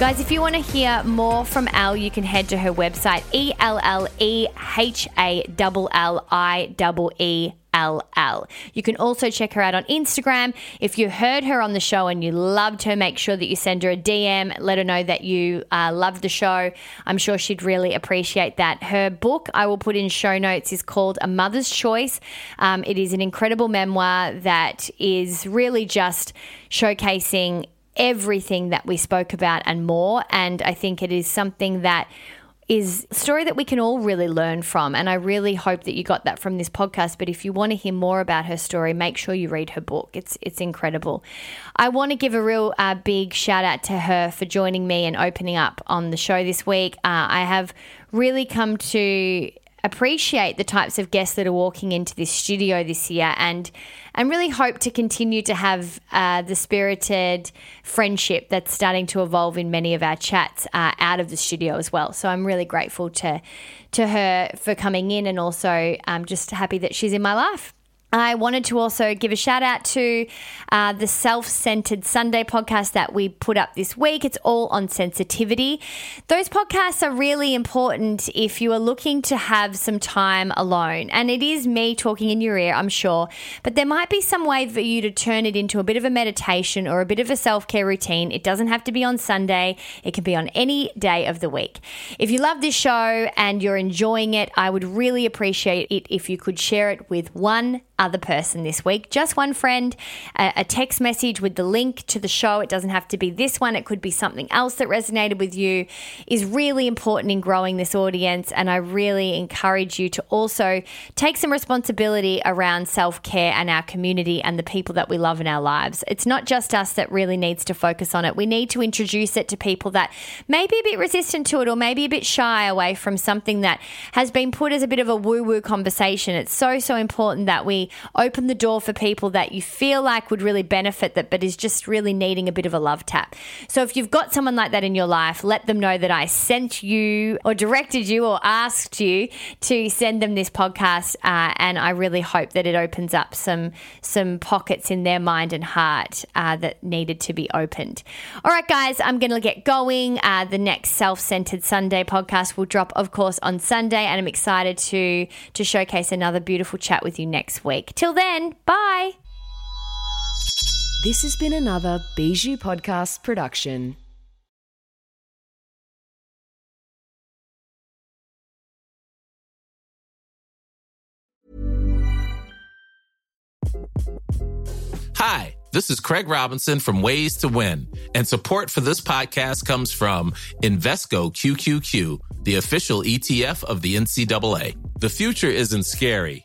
Speaker 2: Guys, if you want to hear more from Elle, you can head to her website, E L L E H A L L I E L L. You can also check her out on Instagram. If you heard her on the show and you loved her, make sure that you send her a DM. Let her know that you uh, the show. I'm sure she'd really appreciate that. Her book, I will put in show notes, is called A Mother's Choice. Um, it is an incredible memoir that is really just showcasing everything that we spoke about and more. And I think it is something that is a story that we can all really learn from. And I really hope that you got that from this podcast. But if you want to hear more about her story, make sure you read her book. It's it's incredible. I want to give a real uh, big shout out to her for joining me and opening up on the show this week. Uh, I have really come to appreciate the types of guests that are walking into this studio this year and and really hope to continue to have uh, the spirited friendship that's starting to evolve in many of our chats uh, out of the studio as well. So I'm really grateful to to her for coming in and also um, just happy that she's in my life. I wanted to also give a shout out to uh, the Self Centered Sunday podcast that we put up this week. It's all on sensitivity. Those podcasts are really important if you are looking to have some time alone. And it is me talking in your ear, I'm sure, but there might be some way for you to turn it into a bit of a meditation or a bit of a self care routine. It doesn't have to be on Sunday, it can be on any day of the week. If you love this show and you're enjoying it, I would really appreciate it if you could share it with one other person this week. Just one friend, a, a, text message with the link to the show. It doesn't have to be this one, it could be something else that resonated with you, is really important in growing this audience. And I really encourage you to also take some responsibility around self care and our community and the people that we love in our lives. It's not just us that really needs to focus on it. We need to introduce it to people that may be a bit resistant to it or maybe a bit shy away from something that has been put as a bit of a woo woo conversation. It's so, so important that we open the door for people that you feel like would really benefit that, but is just really needing a bit of a love tap. So if you've got someone like that in your life, let them know that I sent you or directed you or asked you to send them this podcast. Uh, and I really hope that it opens up some some pockets in their mind and heart uh, that needed to be opened. All right, guys, I'm going to get going. Uh, the next Self Centered Sunday podcast will drop, of course, on Sunday, and I'm excited to to showcase another beautiful chat with you next week week. Till then, bye.
Speaker 1: This has been another Bijou Podcast production.
Speaker 4: Hi, this is Craig Robinson from Ways to Win, and support for this podcast comes from Invesco QQQ, the official ETF of the NCAA. The future isn't scary